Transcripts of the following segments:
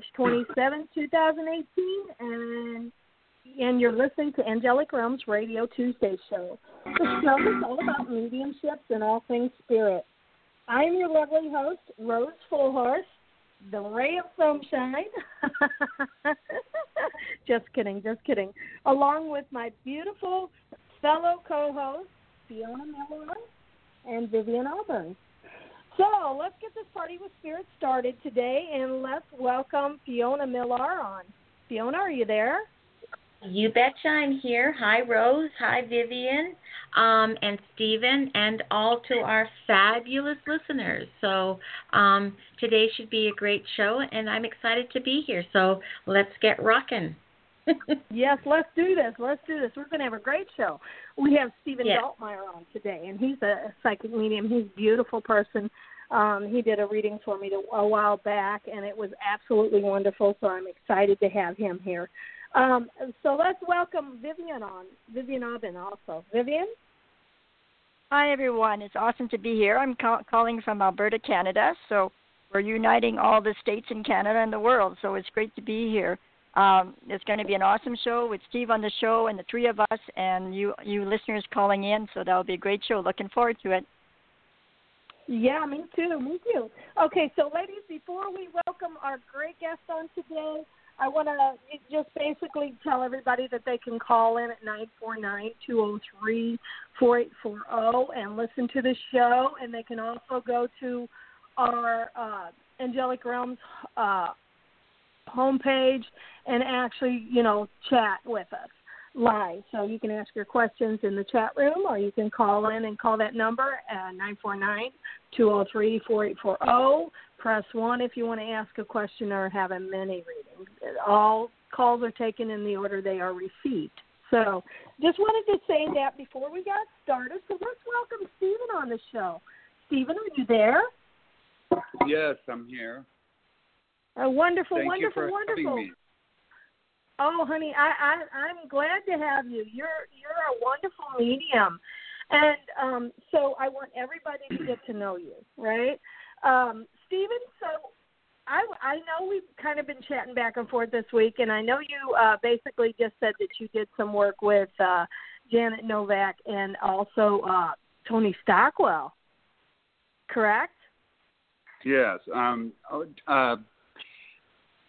March 27, 2018, and and you're listening to Angelic Realms Radio Tuesday show. The show is all about mediumships and all things spirit. I'm your lovely host, Rose Fulhorst, the ray of sunshine. just kidding, just kidding. Along with my beautiful fellow co-hosts, Fiona Millar and Vivian Aubin. So let's get this party with spirit started today, and let's welcome Fiona Millar on. Fiona, are you there? You betcha I'm here. Hi, Rose. Hi, Vivian, um, and Stephen, and all to our fabulous listeners. So um, today should be a great show, and I'm excited to be here. So let's get rocking. Yes, let's do this. Let's do this. We're going to have a great show. We have Stephen Yes. Dultmeyer on today, and he's a psychic medium. He's a beautiful person. Um, he did a reading for me to, a while back, and it was absolutely wonderful. So I'm excited to have him here. Um, so let's welcome Vivian on. Vivian Aubin also. Vivian. Hi, everyone. It's awesome to be here. I'm ca- calling from Alberta, Canada. So we're uniting all the states in Canada and the world. So it's great to be here. Um, it's going to be an awesome show with Steve on the show and the three of us and you you listeners calling in. So that'll be a great show. Looking forward to it. Yeah, me too. Me too. Okay, so ladies, before we welcome our great guest on today, I want to just basically tell everybody that they can call in at nine four nine two zero three four eight four zero and listen to the show, and they can also go to our uh, Angelic Realms uh, homepage and actually, you know, chat with us live. So you can ask your questions in the chat room, or you can call in and call that number at nine four nine two zero three four eight four zero. Press one if you want to ask a question or have a mini reading. All calls are taken in the order they are received. So just wanted to say that before we got started. So let's welcome Stephen on the show. Stephen, are you there? Yes, I'm here. Uh, wonderful, Thank wonderful, wonderful. Oh, honey, I, I I'm glad to have you. You're you're a wonderful medium, and um, so I want everybody to get to know you, right? Um, Stephen, so I I know we've kind of been chatting back and forth this week, and I know you uh, basically just said that you did some work with uh, Janet Nohavec and also uh, Tony Stockwell, correct? Yes. Um. oh, Uh.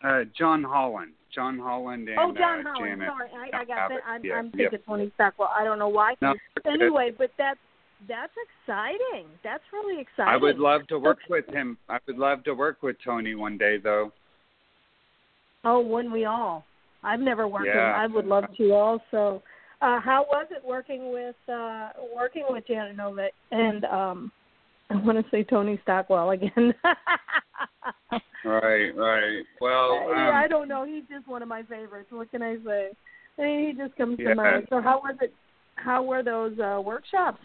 Uh. John Holland. John Holland and oh, John uh, Holland. Janet. Sorry, I, I got that. I'm, Yeah, I'm thinking Tony Stockwell. I don't know why. No, Anyway, but that's that's exciting. That's really exciting. I would love to work with him. I would love to work with Tony one day, though. Oh, wouldn't we all? I've never worked with. Yeah. I would love to also. Uh, how was it working with uh, working with Janet Nohavec and um, I want to say Tony Stockwell again. Right. Right. Well. Um, yeah, I don't know. He's just one of my favorites. What can I say? I mean, he just comes Yeah. to mind. So how was it? How were those uh, workshops?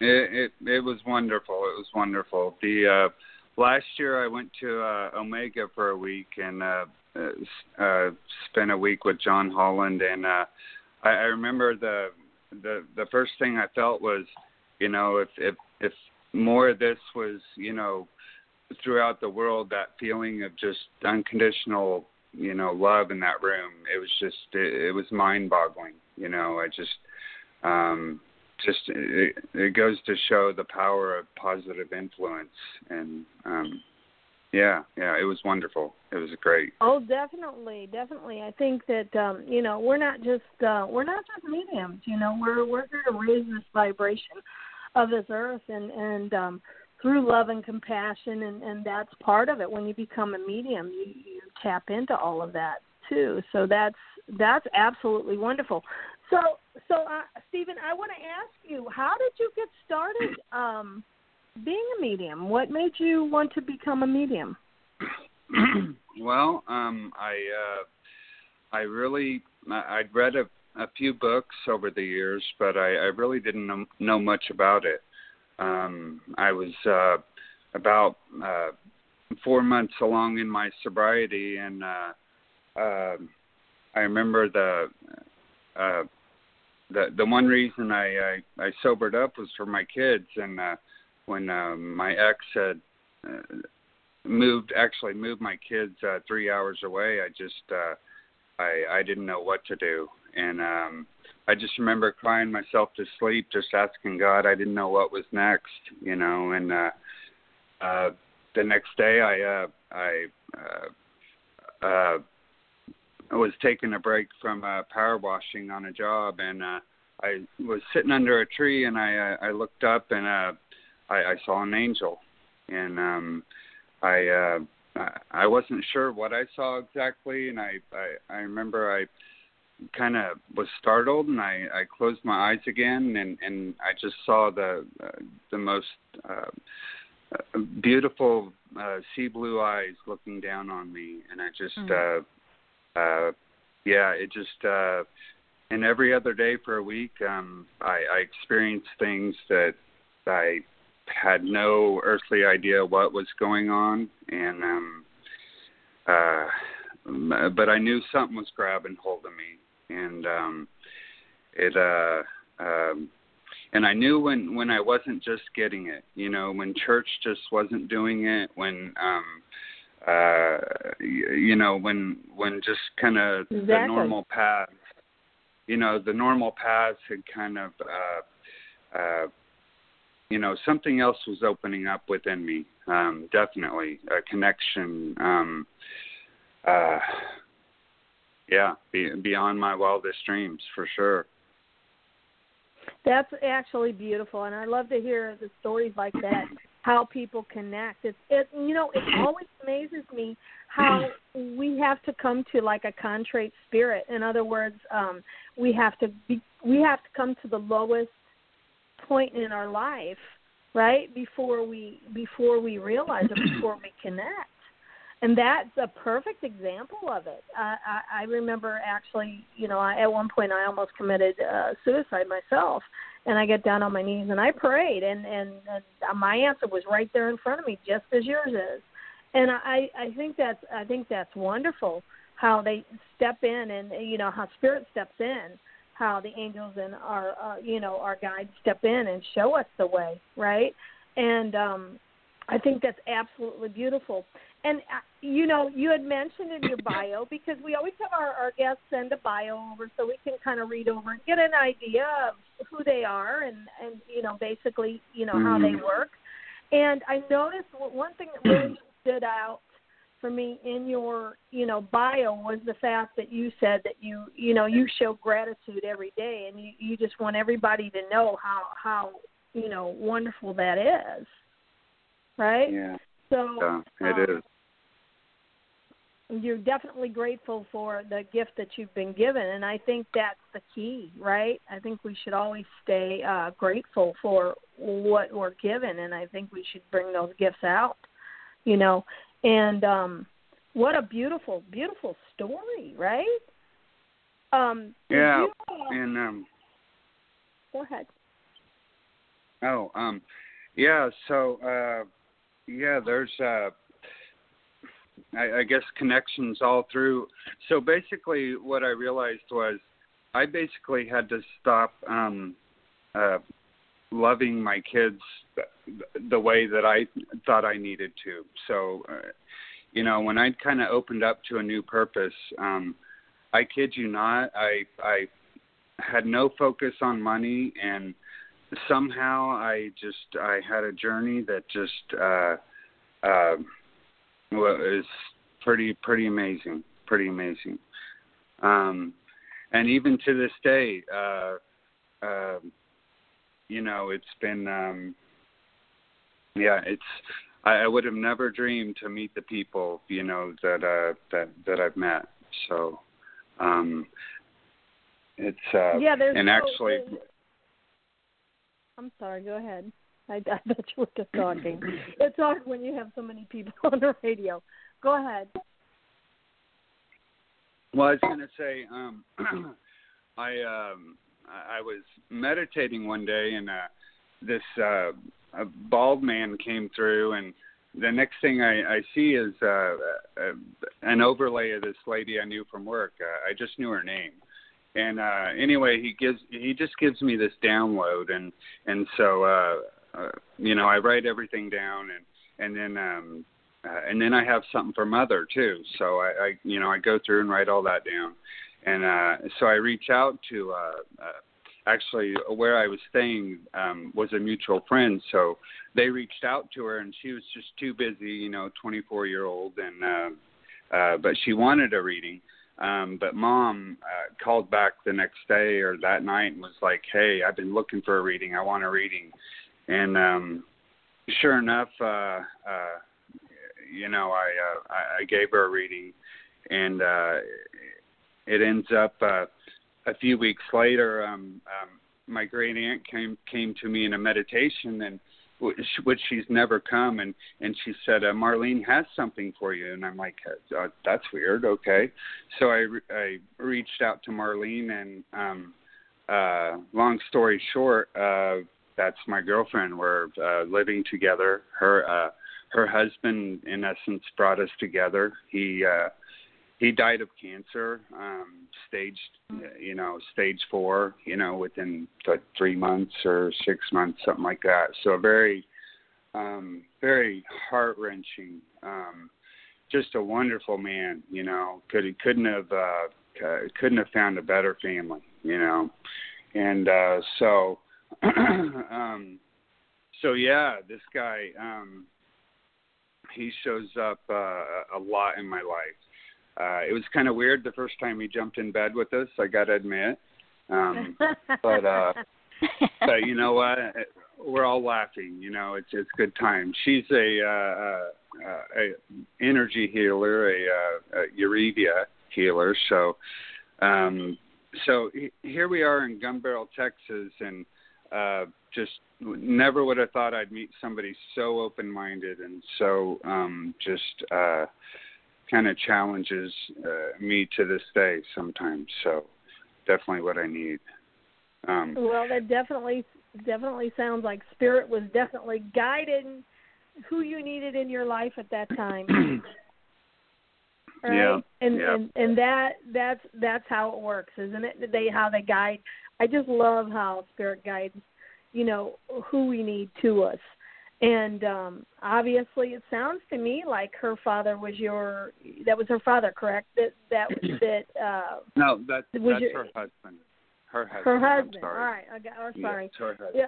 It, it it was wonderful. It was wonderful. The uh last year I went to uh Omega for a week and uh uh, uh spent a week with John Holland and uh I, I remember the the the first thing I felt was, you know, if if if more of this was, you know, throughout the world, that feeling of just unconditional, you know, love in that room, it was just it, it was mind-boggling. You know, I just um just it, it goes to show the power of positive influence and um yeah yeah it was wonderful. It was great. Oh definitely definitely. I think that um you know we're not just uh we're not just mediums you know. We're we're here to raise this vibration of this earth and and um through love and compassion and and that's part of it. When you become a medium you you tap into all of that too. So that's that's absolutely wonderful. So so uh stephen i want to ask you how did you get started um being a medium? What made you want to become a medium? Well um i uh i really i'd read a a few books over the years but i i really didn't know, know much about it. Um i was uh about uh four months along in my sobriety and uh uh i remember the uh the the one reason i i i sobered up was for my kids and uh when um, my ex had uh, moved actually moved my kids uh, three hours away i just uh i i didn't know what to do and um i just remember crying myself to sleep just asking god i didn't know what was next you know and uh uh the next day i uh i uh uh was taking a break from uh power washing on a job and uh I was sitting under a tree and I uh, I looked up and uh I, I saw an angel, and um, I uh, I wasn't sure what I saw exactly, and I I, I remember I kind of was startled, and I I closed my eyes again, and and I just saw the uh, the most uh, beautiful uh, sea blue eyes looking down on me, and I just mm. uh, uh, yeah, it just. uh and every other day for a week, um, I, I experienced things that I had no earthly idea what was going on, and um, uh, but I knew something was grabbing hold of me, and um, it uh, um, and I knew when when I wasn't just getting it, you know, when church just wasn't doing it, when um, uh, you know, when when just kind of exactly. the normal paths, you know, the normal paths had kind of uh, uh, you know something else was opening up within me um definitely a connection um uh yeah be, beyond my wildest dreams for sure that's actually beautiful and i love to hear the stories like that how people connect it's it you know it always amazes me how we have to come to like a contrite spirit in other words um we have to be we have to come to the lowest point in our life, right? Before we before we realize it, before we connect. And that's a perfect example of it. I, I, I remember actually, you know, I, at one point I almost committed uh, suicide myself, and I get down on my knees and I prayed, and, and and my answer was right there in front of me, just as yours is. And I I think that's I think that's wonderful how they step in and you know how spirit steps in how the angels and our uh, you know our guides step in and show us the way, right? And um, I think that's absolutely beautiful. And uh, you know, you had mentioned in your bio because we always have our, our guests send a bio over so we can kind of read over and get an idea of who they are and and you know basically you know how they work. And I noticed one thing that really stood out for me in your you know bio was the fact that you said that you you know you show gratitude every day and you you just want everybody to know how how you know wonderful that is right yeah so yeah, it um, is. You're definitely grateful for the gift that you've been given and i think that's the key right? I think we should always stay uh grateful for what we're given and i think we should bring those gifts out you know? And um what a beautiful beautiful story right? Um yeah you, uh, and um go ahead. Oh um yeah so uh yeah there's uh I, I guess connections all through so basically what i realized was I basically had to stop um, uh, loving my kids the way that I thought I needed to. So, uh, you know, when I kind of opened up to a new purpose, um, I kid you not, I I had no focus on money, and somehow I just I had a journey that just uh, uh, was pretty pretty amazing, pretty amazing. Um, and even to this day, uh, uh, you know, it's been, um, yeah, it's. I, I would have never dreamed to meet the people, you know, that uh, that that I've met. So, um, it's uh, yeah. There's and no, actually, I'm sorry. Go ahead. I, I thought you were just talking. it's hard when you have so many people on the radio. Go ahead. Well, I was going to say, um, I um, I was meditating one day, and uh, this uh, a bald man came through, and the next thing I, I see is uh, uh, an overlay of this lady I knew from work. Uh, I just knew her name, and uh, anyway, he gives he just gives me this download, and and so uh, uh, you know I write everything down, and and then um, uh, and then I have something for mother too. So I, I you know I go through and write all that down, and uh, so I reach out to uh, uh, actually where I was staying um, was a mutual friend, so they reached out to her, and she was just too busy, you know, 24 year old, and uh, uh, but she wanted a reading. Um, but mom uh, called back the next day or that night and was like, "Hey, I've been looking for a reading. I want a reading." And um, sure enough, uh, uh, you know, I, uh, I I gave her a reading, and uh, it ends up uh, a few weeks later. Um, um, my great aunt came came to me in a meditation, and which, she's never come, and and she said, uh, "Marlene has something for you," and I'm like, uh, "That's weird." Okay, so I I reached out to Marlene, and um, uh, long story short, uh, that's my girlfriend. We're uh, living together. Her uh, her husband in essence brought us together he uh he died of cancer um stage you know stage 4 you know within like 3 months or 6 months something like that so very um very heart wrenching um just a wonderful man you know could he couldn't have uh couldn't have found a better family you know and uh so um so yeah this guy um he shows up uh, a lot in my life. Uh, it was kind of weird the first time he jumped in bed with us. I got to admit, um, but uh, but you know what? We're all laughing. You know, it's it's good time. She's a, uh, uh, a energy healer, a, uh, a Eurevia healer. So, um, so here we are in Gun Barrel, Texas, and uh, just never would have thought I'd meet somebody so open-minded and so um, just uh, kind of challenges uh, me to this day sometimes. So definitely what I need. Um, well, that definitely definitely sounds like spirit was definitely guiding who you needed in your life at that time. right? Yeah, and yeah. and and that that's that's how it works, isn't it? They how they guide. I just love how spirit guides you know who we need to us. And um obviously it sounds to me like her father was your that was her father correct? That that that uh no that was that's your, her husband. Her husband her husband. I'm all right i got oh, sorry. her yeah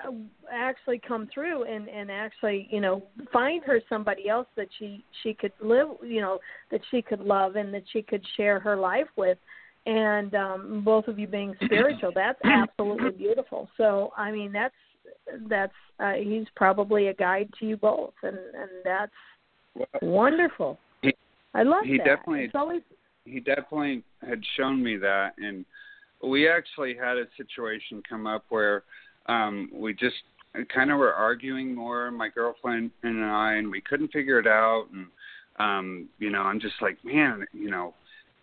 actually come through and and actually you know find her somebody else that she she could live you know that she could love and that she could share her life with and um both of you being spiritual that's absolutely beautiful so i mean that's that's uh, he's probably a guide to you both, and and that's wonderful. He, I love he that. definitely always he definitely had shown me that, and we actually had a situation come up where um we just kind of were arguing more, my girlfriend and I, and we couldn't figure it out, and um you know I'm just like man, you know,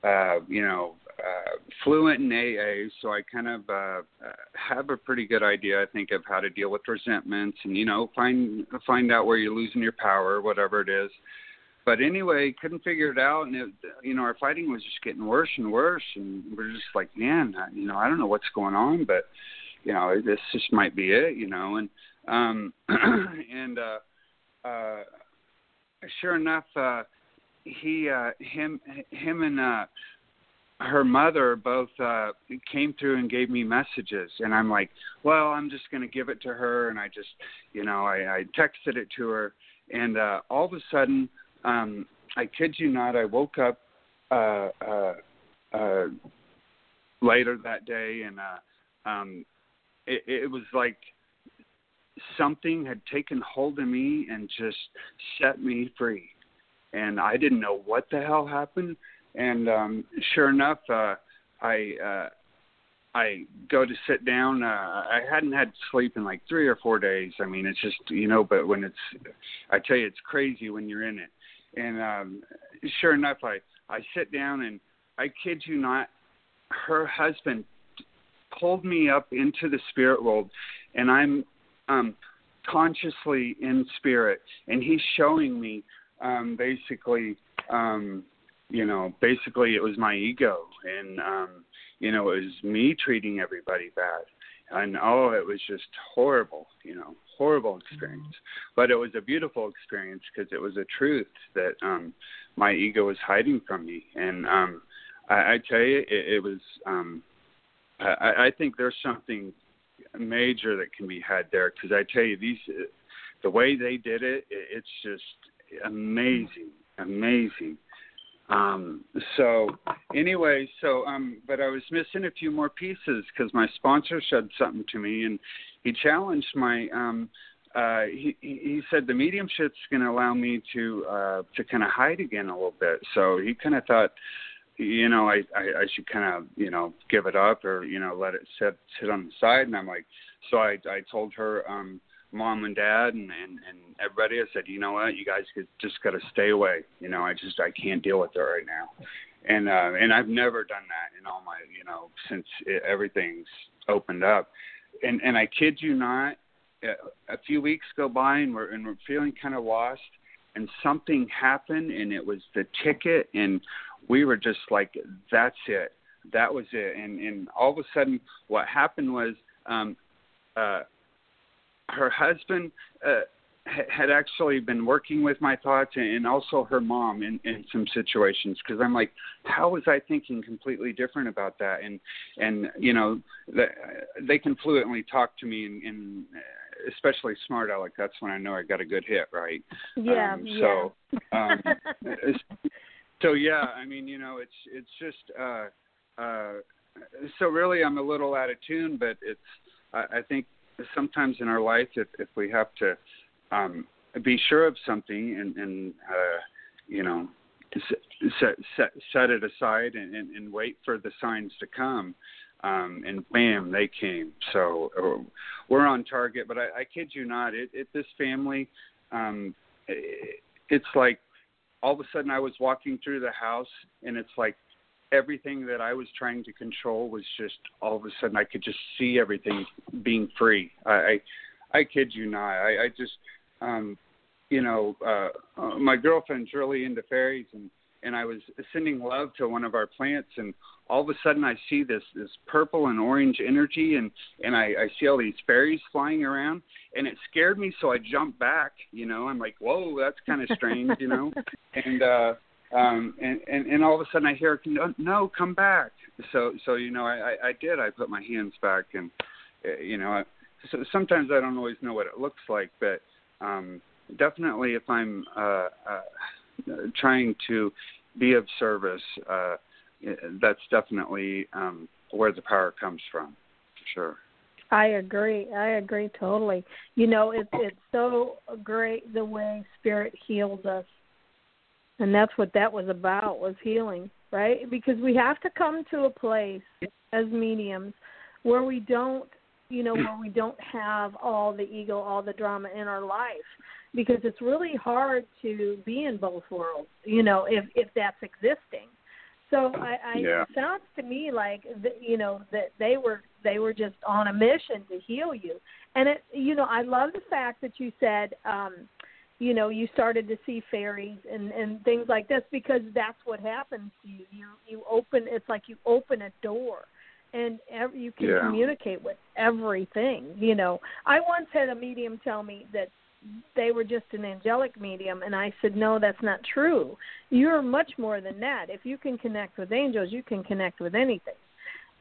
uh you know uh, fluent in AA, so I kind of uh, have a pretty good idea, I think, of how to deal with resentments and you know find find out where you're losing your power, whatever it is. but anyway, couldn't figure it out, and it, you know, our fighting was just getting worse and worse, and we're just like, man, you know, I don't know what's going on, but you know, this just might be it, you know, and um, and uh, uh, sure enough, uh, he, uh, him, him, and uh, her mother both uh came through and gave me messages. And I'm like, well, I'm just going to give it to her. And I just, you know, I I texted it to her. And uh all of a sudden um I kid you not, I woke up uh uh uh later that day. And uh um it it was like something had taken hold of me and just set me free and I didn't know what the hell happened and um sure enough uh I uh I go to sit down. Uh, I hadn't had sleep in like three or four days. I mean, it's just you know, but when it's, I tell you, it's crazy when you're in it. And um, sure enough, I I sit down and I kid you not, her husband pulled me up into the spirit world, and I'm um, consciously in spirit, and he's showing me um, basically, um, you know, basically it was my ego, and um, you know, it was me treating everybody bad. And oh, it was just horrible, you know, horrible experience. But it was a beautiful experience because it was a truth that um my ego was hiding from me. And um I, I tell you, it, it was um I, I think there's something major that can be had there because I tell you these the way they did it, it it's just amazing, amazing. Um, so anyway, so um, but I was missing a few more pieces because my sponsor said something to me, and he challenged my. Um, uh, he he said the mediumship's going to allow me to uh, to kind of hide again a little bit. So he kind of thought, you know, I, I I should kind of you know give it up or you know let it sit sit on the side. And I'm like, so I I told her. um mom and dad and and and everybody i said you know what? You guys could just got to stay away. You know i just i can't deal with it right now. And uh and i've never done that in all my you know since it, everything's opened up. And and i kid you not a, a few weeks go by and we're and we're feeling kind of lost and something happened and it was the ticket and we were just like that's it. That was it. And and all of a sudden what happened was um uh her husband uh, had actually been working with my thoughts and also her mom in, in some situations because I'm like, how was I thinking completely different about that? And and you know, the, they can fluently talk to me and, and especially smart Alec. That's when I know I got a good hit, right? Yeah. Um, yeah. so um, so yeah, I mean, you know, it's it's just uh, uh, so really I'm a little out of tune, but it's I, I think sometimes in our life, if if we have to um, be sure of something and, and uh, you know set set set it aside and, and, and wait for the signs to come, um, and bam, they came. So uh, we're on target. But I, I kid you not, it, it this family, um, it, it's like all of a sudden I was walking through the house and it's like everything that I was trying to control was just all of a sudden I could just see everything being free. I I, I kid you not. I, I just um you know, uh, uh my girlfriend's really into fairies and and I was sending love to one of our plants and all of a sudden I see this this purple and orange energy and and I, I see all these fairies flying around and it scared me so I jumped back, you know. I'm like, "Whoa, that's kind of strange," you know. And uh um and, and and all of a sudden I hear no, no come back so so you know I, I did I put my hands back and uh, you know I, so sometimes I don't always know what it looks like but um definitely if I'm uh, uh trying to be of service uh that's definitely um where the power comes from for sure I agree. I agree totally. You know, it's it's so great the way spirit heals us and that's what that was about was healing right? Because we have to come to a place as mediums where we don't you know where we don't have all the ego all the drama in our life. Because it's really hard to be in both worlds you know if if that's existing. So i i yeah. it sounds to me like that you know that they were they were just on a mission to heal you. And it you know i love the fact that you said um you know you started to see fairies and and things like this because that's what happens to you. You you open it's like you open a door and every, you can Yeah. communicate with everything you know. I once had a medium tell me that they were just an angelic medium and i said no that's not true. You're much more than that. If you can connect with angels you can connect with anything.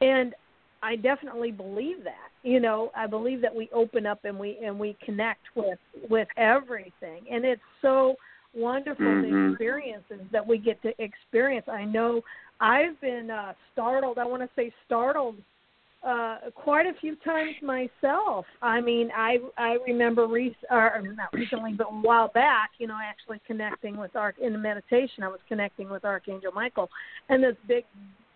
And i definitely believe that. You know i believe that we open up and we and we connect with with everything. And it's so wonderful the Mhm. experiences that we get to experience. I know i've been uh startled i want to say startled uh quite a few times myself. I mean i i remember re- or not recently but a while back you know actually connecting with arch in the meditation i was connecting with archangel michael and this big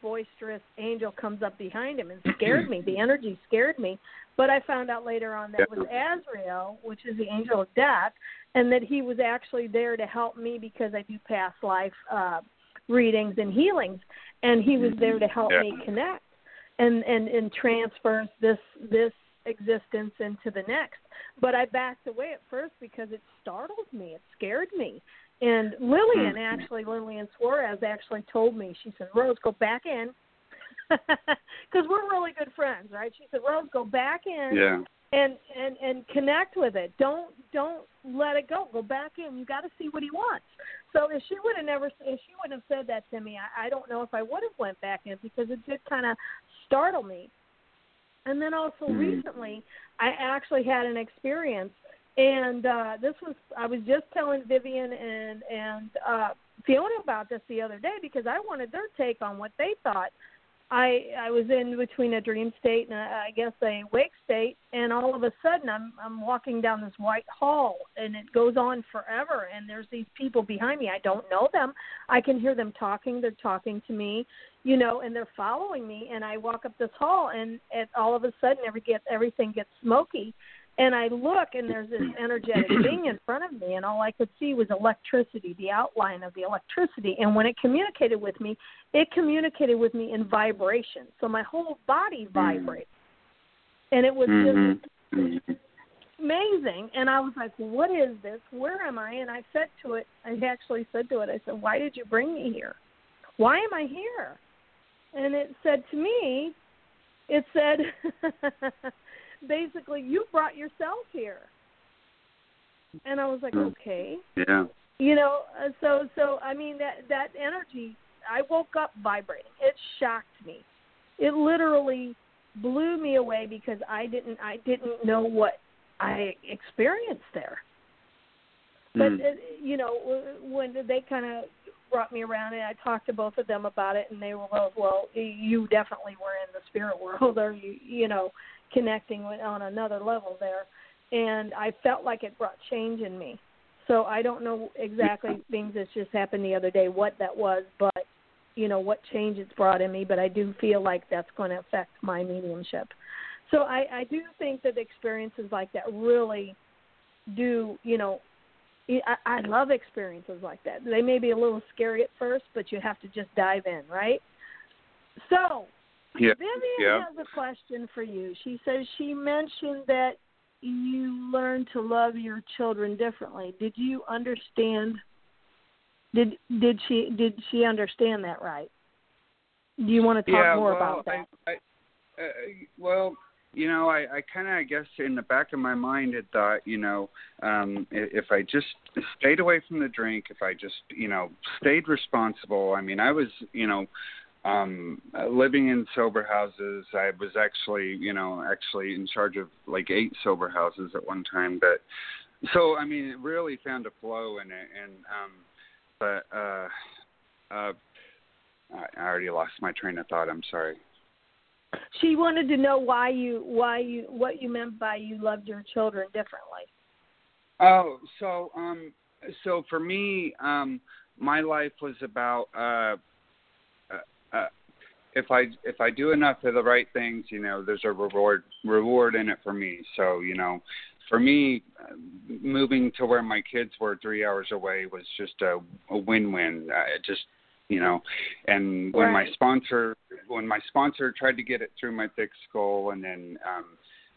boisterous angel comes up behind him and scared me. The energy scared me. But i found out later on that was azrael which is the angel of death and that he was actually there to help me because i do past life uh readings and healings. And he was there to help Yeah. me connect and and and transfers this this existence into the next. But i backed away at first because it startled me. It scared me and lillian Mhm. actually lillian suarez actually told me she said rose go back in because we're really good friends right she said rose go back in Yeah. and and and connect with it. Don't don't let it go. Go back in. You got to see what he wants. So if she would have never, if she wouldn't have said that to me, I, I don't know if I would have went back in because it did kind of startle me. And then also Mhm. recently, I actually had an experience, and uh this was I was just telling Vivian and and uh Fiona about this the other day because I wanted their take on what they thought. I I was in between a dream state and a, I guess a wake state, and all of a sudden I'm I'm walking down this white hall, and it goes on forever. And there's these people behind me. I don't know them. I can hear them talking. They're talking to me, you know, and they're following me. And I walk up this hall, and it, all of a sudden, every get everything gets smoky. And I look, and there's this energetic being in front of me, and all I could see was electricity, the outline of the electricity. And when it communicated with me, it communicated with me in vibration. So my whole body vibrated. And it was Mhm. just Mhm. amazing. And I was like, what is this? Where am I? And I said to it, I actually said to it, I said, why did you bring me here? Why am I here? And it said to me, it said, basically, you brought yourself here. And I was like, Hmm. okay Yeah. you know uh, so so i mean that that energy i woke up vibrating it shocked me it literally blew me away because i didn't i didn't know what i experienced there but Mm. uh, you know when they kind of brought me around and i talked to both of them about it and they were well well you definitely were in the spirit world or you you know connecting with, on another level there and i felt like it brought change in me so I don't know exactly things that just happened the other day what that was, but you know what change it's brought in me. But I do feel like that's going to affect my mediumship. So I, I do think that experiences like that really do. You know, I, I love experiences like that. They may be a little scary at first, but you have to just dive in, right? So Yeah. Vivian Yeah. has a question for you. She says she mentioned that you learn to love your children differently. Did you understand? Did did she did she understand that right? Do you want to talk yeah, more well, about that? I, I, uh, well, you know, I, I kind of, I guess, in the back of my mind, had thought, you know, um, if I just stayed away from the drink, if I just, you know, stayed responsible. I mean, I was, you know, um living in sober houses i was actually you know actually in charge of like eight sober houses at one time but so i mean it really found a flow in it and um but uh uh I I already lost my train of thought. I'm sorry. She wanted to know why you why you what you meant by you loved your children differently. Oh, so um, so for me, um, my life was about uh, if I if I do enough of the right things, you know, there's a reward reward in it for me. So you know, for me, moving to where my kids were three hours away was just a, a win-win. Uh, just you know, and when my sponsor when my sponsor tried to get it through my thick skull, and then um,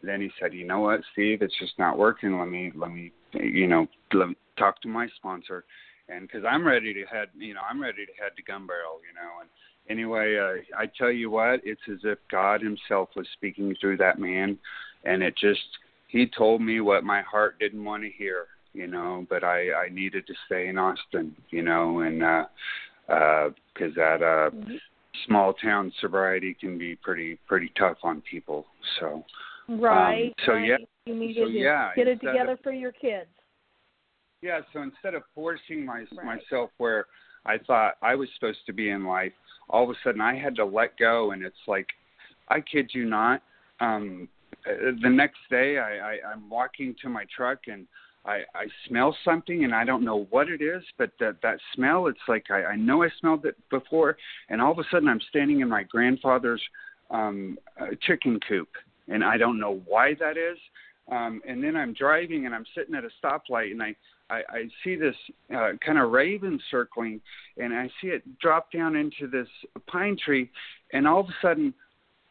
then he said, you know what, Steve, it's just not working. Let me let me you know let, talk to my sponsor, and because I'm ready to head, you know, I'm ready to head to Gun Barrel, you know, and anyway, uh, I tell you what, it's as if God Himself was speaking through that man, and it just He told me what my heart didn't want to hear, you know, but I I needed to stay in Austin, you know, and uh, uh, because that uh, mm-hmm. small town sobriety can be pretty pretty tough on people, so. Right. Um, so right. yeah. You needed so, to yeah, get it together of, for your kids. Yeah. So instead of forcing my, right. myself where I thought I was supposed to be in life, all of a sudden I had to let go, and it's like, I kid you not. Um, the next day, I, I I'm walking to my truck and I I smell something and I don't know what it is, but that that smell, it's like I, I know I smelled it before, and all of a sudden I'm standing in my grandfather's um uh, chicken coop, and I don't know why that is. Um, and then I'm driving and I'm sitting at a stoplight and I I, I see this uh, kind of raven circling, and I see it drop down into this pine tree, and all of a sudden,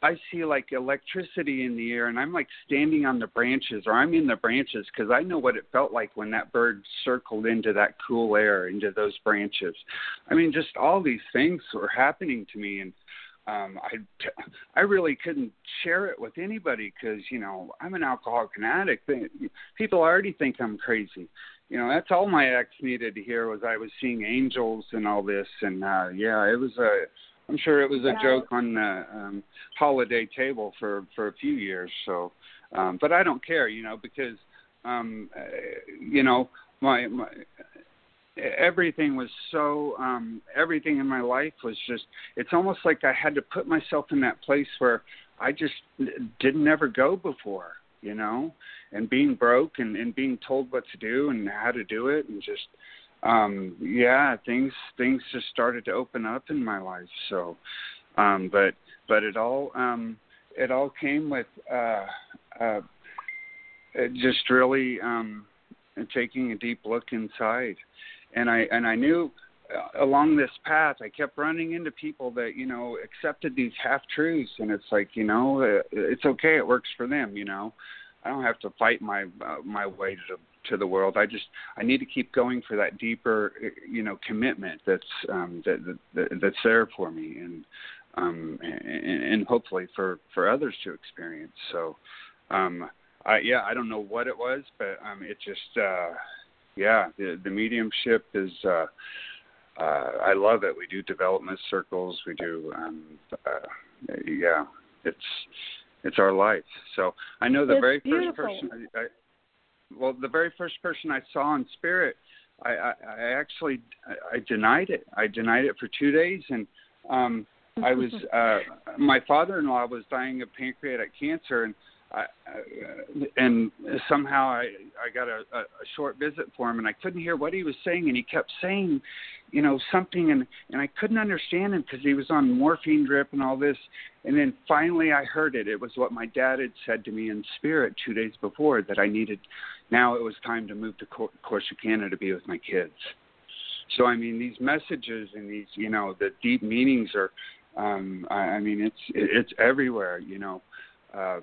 I see like electricity in the air, and I'm like standing on the branches, or I'm in the branches because I know what it felt like when that bird circled into that cool air, into those branches. I mean, just all these things were happening to me, and um i i really couldn't share it with anybody because you know i'm an alcoholic and addict people already think i'm crazy you know that's all my ex needed to hear was I was seeing angels and all this and uh yeah it was a I'm sure it was a joke on the um holiday table for for a few years so um but I don't care you know because um uh, you know my my everything was so um everything in my life was just it's almost like I had to put myself in that place where I just didn't ever go before you know, and being broke and, and being told what to do and how to do it and just um yeah, things things just started to open up in my life. So um but but it all um it all came with uh uh just really um taking a deep look inside and i and i knew along this path i kept running into people that you know accepted these half truths and it's like you know uh, it's okay it works for them you know. I don't have to fight my uh, my way to to the world. I just i need to keep going for that deeper uh, you know commitment that's um that, that that's there for me and um and, and hopefully for for others to experience. So um i yeah i don't know what it was but um it just uh yeah the the mediumship is uh uh, I love it. We do development circles. We do, um, uh, yeah, it's it's our life. So I know the it's very beautiful. first person. I, I, well, the very first person I saw in spirit, I, I, I actually I, I denied it. I denied it for two days, and um, I was uh, my father-in-law was dying of pancreatic cancer, and I, and somehow I I got a, a, short visit for him, and I couldn't hear what he was saying, and he kept saying, you know, something, and and I couldn't understand him because he was on morphine drip and all this, and then finally I heard it. It was what my dad had said to me in spirit two days before that I needed. Now it was time to move to Cor- Corsicana to be with my kids. So I mean, these messages and these, you know, the deep meanings are. Um, I, I mean, it's it's everywhere. You know. Uh,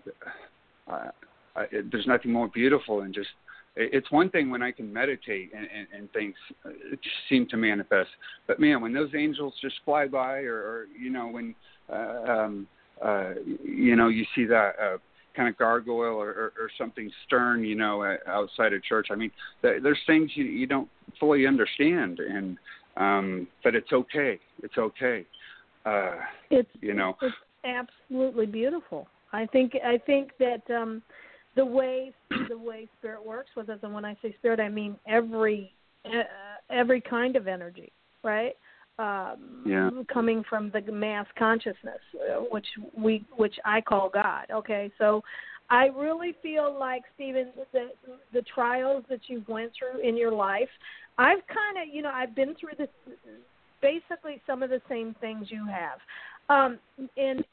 uh, I, there's nothing more beautiful than just it's one thing when I can meditate and, and, and things uh, just seem to manifest, but man, when those angels just fly by, or, or you know, when uh, um, uh, you know you see that uh, kind of gargoyle or, or, or something stern, you know, outside of church. I mean, there's things you you don't fully understand, and um, but it's okay. It's okay. Uh, it's you know, it's absolutely beautiful. I think I think that um the way the way spirit works with us, and when I say spirit, I mean every uh, every kind of energy, right? Um, yeah. Coming from the mass consciousness, uh, which we which I call God. Okay, so I really feel like Stephen, the the trials that you've went through in your life, I've kind of you know I've been through this basically some of the same things you have. Um, and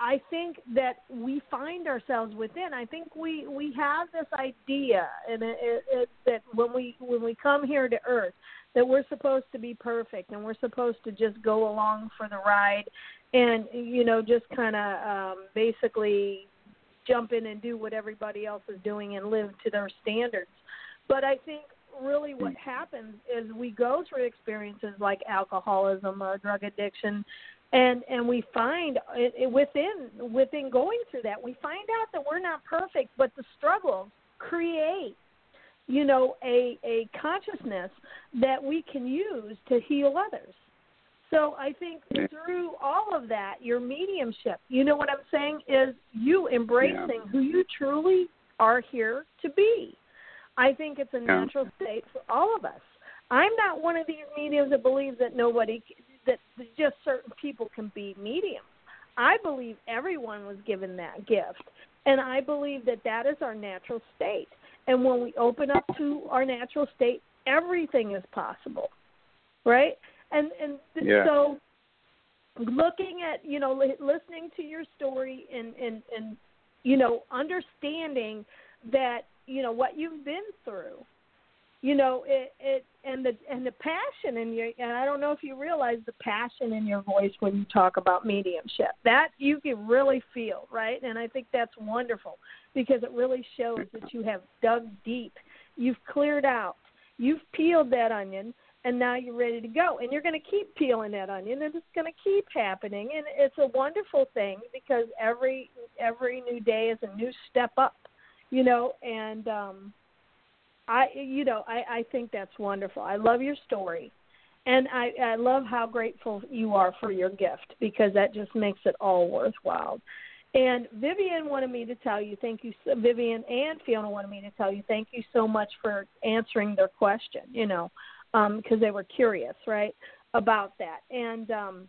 I think that we find ourselves within. I think we we have this idea, and it, it, it, that when we when we come here to Earth, that we're supposed to be perfect and we're supposed to just go along for the ride, and you know just kind of um, basically jump in and do what everybody else is doing and live to their standards. But I think really what happens is we go through experiences like alcoholism or drug addiction and and we find it, it within within going through that we find out that we're not perfect but the struggles create you know a a consciousness that we can use to heal others so i think through all of that your mediumship you know what i'm saying is you embracing Yeah. who you truly are here to be i think it's a Yeah. natural state for all of us i'm not one of these mediums that believes that nobody that just certain people can be mediums i believe everyone was given that gift and i believe that that is our natural state and when we open up to our natural state, everything is possible, right? And and Yeah. so, looking at you know li- listening to your story and and and you know understanding that you know what you've been through, you know it it and the and the passion in your and I don't know if you realize the passion in your voice when you talk about mediumship. That you can really feel right? And I think that's wonderful because it really shows that you have dug deep. You've cleared out. You've peeled that onion and now you're ready to go. And you're going to keep peeling that onion and it's going to keep happening. And it's a wonderful thing because every every new day is a new step up you know? And um I you know I I think that's wonderful. I love your story. And I I love how grateful you are for your gift because that just makes it all worthwhile. And Vivian wanted me to tell you thank you Vivian and Fiona wanted me to tell you thank you so much for answering their question, you know, um because they were curious, right, about that. And um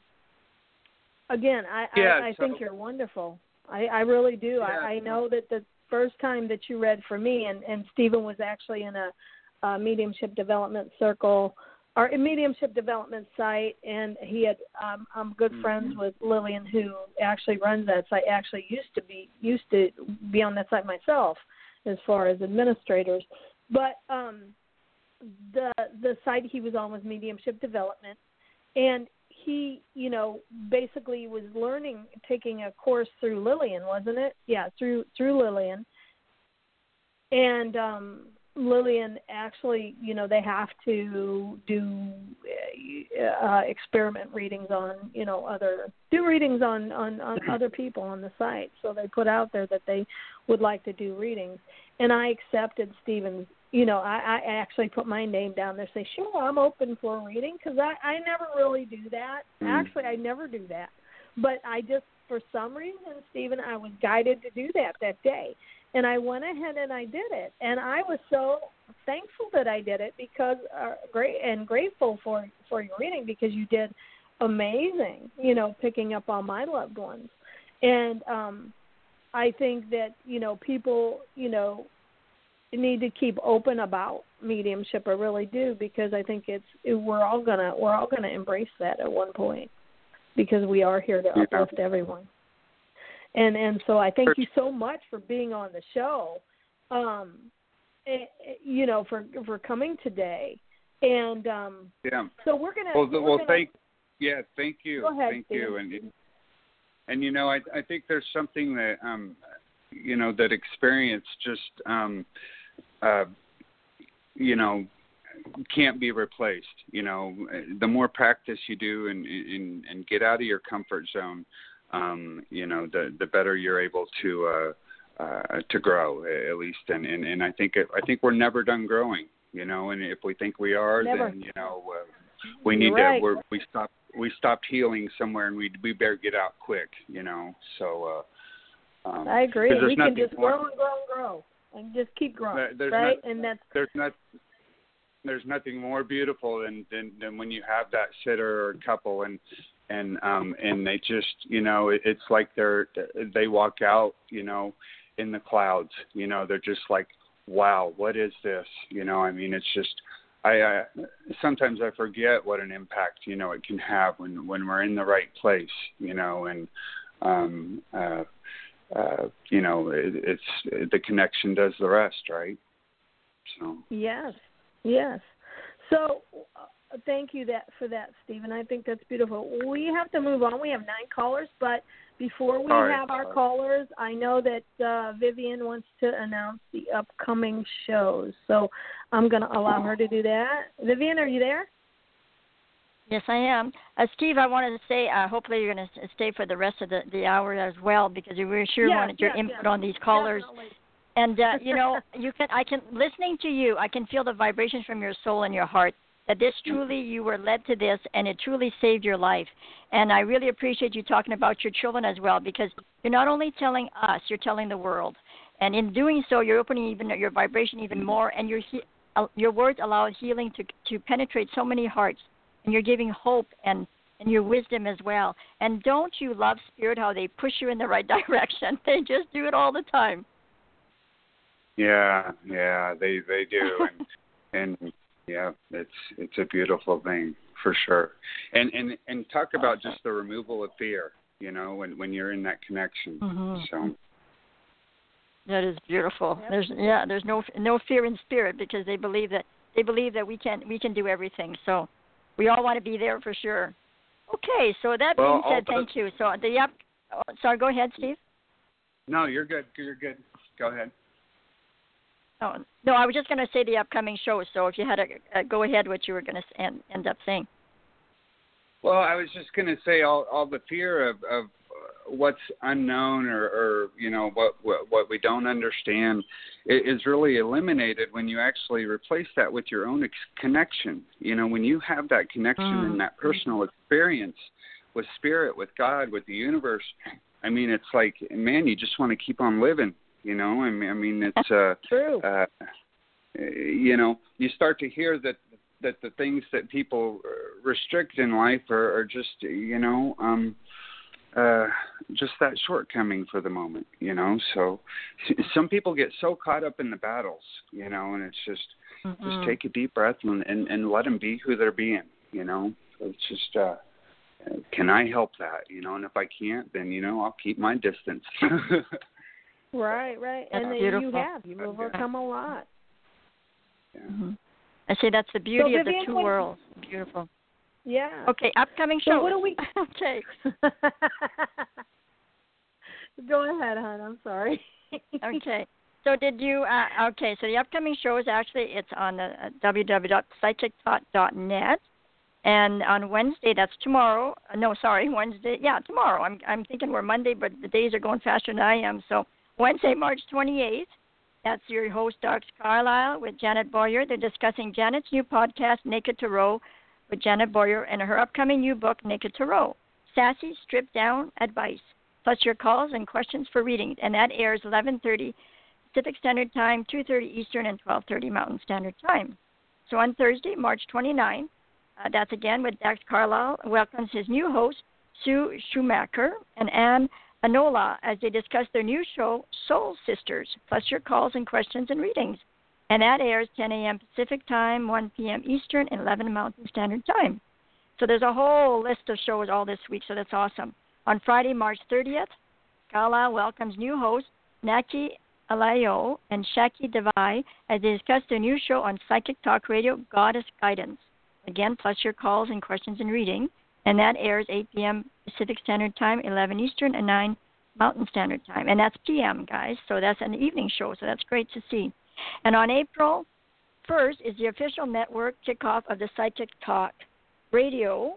again, I Yeah, I, I so- think you're wonderful. I I really do. Yeah. I I know that the first time that you read for me, and and Stephen was actually in a, a mediumship development circle or a mediumship development site, and he had um, I'm good friends with Lillian, who actually runs that site. Actually, used to be used to be on that site myself, as far as administrators, but um, the the site he was on was mediumship development, and he, you know, basically was learning, taking a course through Lillian, wasn't it? Yeah, through through Lillian. And um Lillian actually, you know, they have to do uh, experiment readings on, you know, other do readings on on on other people on the site. So they put out there that they would like to do readings, and I accepted Stephen's. You know, I, I actually put my name down there. Say, sure, I'm open for a reading because I I never really do that. Mm. Actually, I never do that, but I just for some reason, Stephen, I was guided to do that that day and I went ahead and I did it, and I was so thankful that I did it because uh, great and grateful for for your reading because you did amazing, you know, picking up on my loved ones, and um, I think that you know people, you know, need to keep open about mediumship. I really do because I think it's it, we're all gonna we're all gonna embrace that at one point because we are here to Yeah. uplift everyone and and so I thank you so much for being on the show. Um, eh, eh, you know, for for coming today, and um, Yeah. so we're gonna. Well, we're well, gonna, thank. Yeah, thank you. Go ahead, thank you. And and you know, I I think there's something that um, you know, that experience just um, uh, you know, can't be replaced. You know, the more practice you do and and and get out of your comfort zone, um, you know, the the better you're able to uh uh to grow at least and and, and I think it, I think we're never done growing, you know, and if we think we are Never. then you know uh, we need right. to we're, we stop we stopped healing somewhere and we we better get out quick, you know. So uh um, I agree. We can just more- grow and grow and grow, and just keep growing, There- there's right? not- and that's there's not there's nothing more beautiful than, than than when you have that sitter or couple and and um and they just you know it, it's like they're they walk out you know in the clouds you know they're just like wow what is this you know i mean it's just i, I sometimes i forget what an impact you know it can have when when we're in the right place you know and um uh uh you know it, it's the connection does the rest right so Yes, yes. So, uh, thank you that for that, Stephen. I think that's beautiful. We have to move on. We have nine callers, but before we Sorry, have our sorry. callers, I know that uh, Vivian wants to announce the upcoming shows. So I'm going to allow her to do that. Vivian, are you there? Yes, I am. Uh, Steve, I wanted to say, uh, hopefully you're going to stay for the rest of the, the hour as well because we sure Yes, wanted your yes, input yes. on these callers. Definitely. And uh, you know, you can I can listening to you, I can feel the vibrations from your soul and your heart. That this truly you were led to this, and it truly saved your life. And I really appreciate you talking about your children as well, because you're not only telling us, you're telling the world. And in doing so, you're opening even your vibration even more, and your uh, your words allow healing to to penetrate so many hearts, and you're giving hope and and your wisdom as well. And don't you love spirit how they push you in the right direction? They just do it all the time. Yeah, yeah, they they do, and and yeah, it's it's a beautiful thing for sure. And and and talk about just the removal of fear. You know, when when you're in that connection. Mhm. So That is beautiful. There's yeah, there's no no fear in spirit because they believe that they believe that we can we can do everything. So we all want to be there for sure. Okay, so that Well, being said, the- thank you. So the up. oh, Sorry, go ahead, Steve. no, you're good. You're good. Go ahead. Oh, no, I was just going to say the upcoming shows. So if you had a, a go ahead, what you were going to end, end up saying. Well, I was just going to say all all the fear of of uh, what's unknown or or you know what what, what we don't understand is really eliminated when you actually replace that with your own ex- connection. You know, when you have that connection Mm. and that personal experience with spirit, with God, with the universe, I mean, it's like man, you just want to keep on living. You know, I mean, I mean, it's uh, True. uh, you know, you start to hear that that the things that people restrict in life are, are just, you know, um, uh, just that shortcoming for the moment, you know. So some people get so caught up in the battles, you know, and it's just Mm-hmm. just take a deep breath and, and and let them be who they're being, you know. It's just. uh can I help that? You know, and if I can't, then you know I'll keep my distance. Right, right. And then you have. You've overcome a lot. yeah. hmm I say that's the beauty of the two worlds. Beautiful. Yeah. Okay, upcoming So shows. what do we- okay. Go ahead, hon. I'm sorry. okay. So did you? Uh, okay. So the upcoming show is actually it's on the uh, and on Wednesday that's tomorrow. Uh, no, sorry, Wednesday. Yeah, tomorrow. I'm I'm thinking we're Monday, but the days are going faster than I am. So Wednesday, March 28th. That's your host, Dr. Carlisle, with Janet Boyer. They're discussing Janet's new podcast, Naked Tarot, with Janet Boyer, and her upcoming new book, Naked Tarot. Sassy, stripped down advice, plus your calls and questions for readings. and that airs 11:30 Pacific Standard Time, 2:30 Eastern, and 12:30 Mountain Standard Time. So on Thursday, March 29, uh, that's again with Dax Carlisle welcomes his new host Sue Schumacher and Anne Anola as they discuss their new show Soul Sisters, plus your calls and questions and readings. And that airs 10 a.m. Pacific Time, 1 p.m. Eastern, and 11 Mountain Standard Time. So there's a whole list of shows all this week, so that's awesome. On Friday, March 30th, Carlisle welcomes new hosts Naki Alayo and Shaki Devai as they discuss their new show on Psychic Talk Radio, Goddess Guidance. Again, plus your calls and questions and reading. And that airs 8 p.m. Pacific Standard Time, 11 Eastern, and 9 Mountain Standard Time. And that's PM, guys. So that's an evening show. So that's great to see. And on April 1st is the official network kickoff of the Psychic Talk Radio.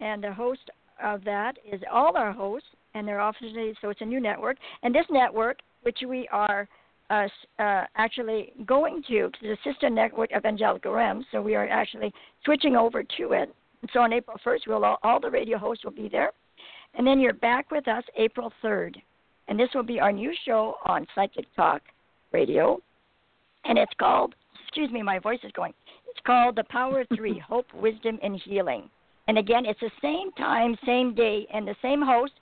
And the host of that is all our hosts and their officers. So it's a new network. And this network, which we are uh, uh, actually going to, a sister network of Angelic Realm, so we are actually switching over to it. And so on April 1st, we'll all, all the radio hosts will be there. And then you're back with us April 3rd. And this will be our new show on Psychic Talk Radio. And it's called, excuse me, my voice is going. It's called The Power of Three Hope, Wisdom, and Healing. And again, it's the same time, same day, and the same host,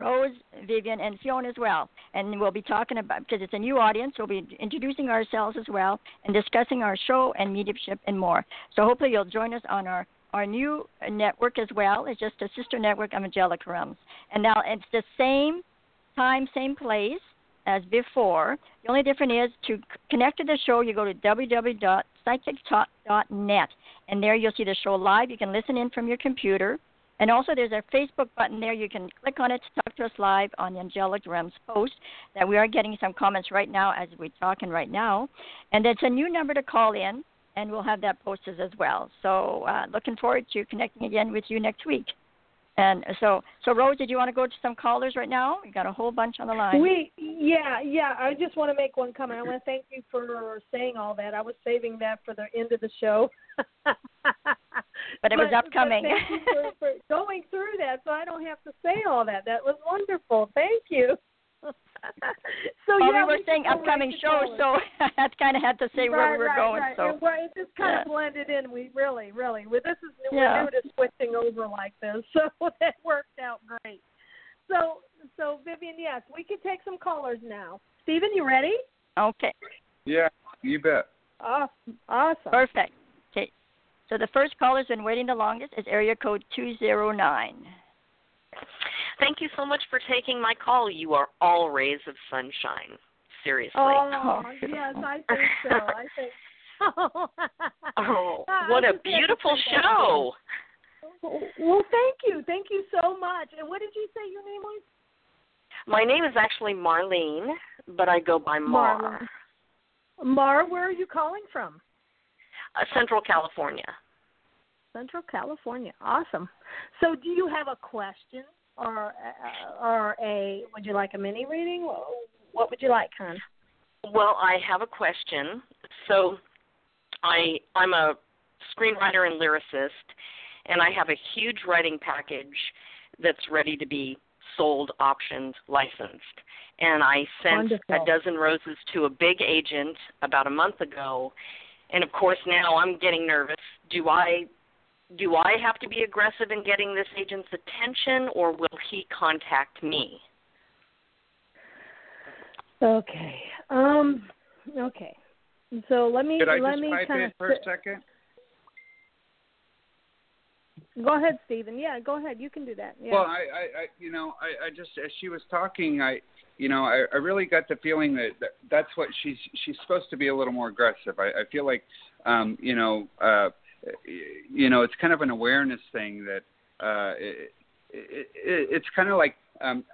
Rose, Vivian, and Fiona as well. And we'll be talking about, because it's a new audience, we'll be introducing ourselves as well and discussing our show and mediumship and more. So hopefully you'll join us on our, our new network as well. It's just a sister network of Angelic Realms. And now it's the same time, same place. As before. The only difference is to connect to the show, you go to www.psychictalk.net, and there you'll see the show live. You can listen in from your computer. And also, there's a Facebook button there. You can click on it to talk to us live on the Angelic Realms post. That we are getting some comments right now as we're talking right now. And it's a new number to call in, and we'll have that posted as well. So, uh, looking forward to connecting again with you next week. And so, so Rose, did you want to go to some callers right now? We got a whole bunch on the line. We yeah yeah. I just want to make one comment. I want to thank you for saying all that. I was saving that for the end of the show. but it was upcoming. But thank you for, for going through that, so I don't have to say all that. That was wonderful. Thank you. so well, yeah, we were we saying upcoming shows, so I kind of had to say right, where we were right, going. Right. So It, well, it just kind yeah. of blended in. We really, really, we, this is new, Yeah. we're new to switching over like this, so that worked out great. So, so Vivian, yes, we can take some callers now. Stephen, you ready? okay, Yeah, you bet. Awesome, awesome. perfect. Okay, so the first caller's been waiting the longest is area code two zero nine. Thank you so much for taking my call. You are all rays of sunshine. Seriously. Oh, yes, I think so. I think. Oh, what a just had to beautiful show. Well, thank you, thank you so much. And what did you say your name was? My name is actually Marlene, but I go by Mar. Marlene. Mar, where are you calling from? Uh, Central California. Central California. Awesome. So, do you have a question or uh, or a? Would you like a mini reading? What would you like, hon? Well, I have a question. So, I I'm a screenwriter and lyricist, and I have a huge writing package that's ready to be sold, optioned, licensed. And I sent Wonderful. a dozen roses to a big agent about a month ago, and of course now I'm getting nervous. Do I do I have to be aggressive in getting this agent's attention, or will he contact me? Okay. Um. Okay. So let me Could I let just me pipe kind in of for a second? go ahead, Stephen. Yeah, go ahead. You can do that. Yeah. Well, I, I, I, you know, I, I just as she was talking, I, you know, I, I really got the feeling that, that that's what she's she's supposed to be a little more aggressive. I, I feel like, um, you know, uh, you know, it's kind of an awareness thing that uh, it, it, it, it's kind of like um,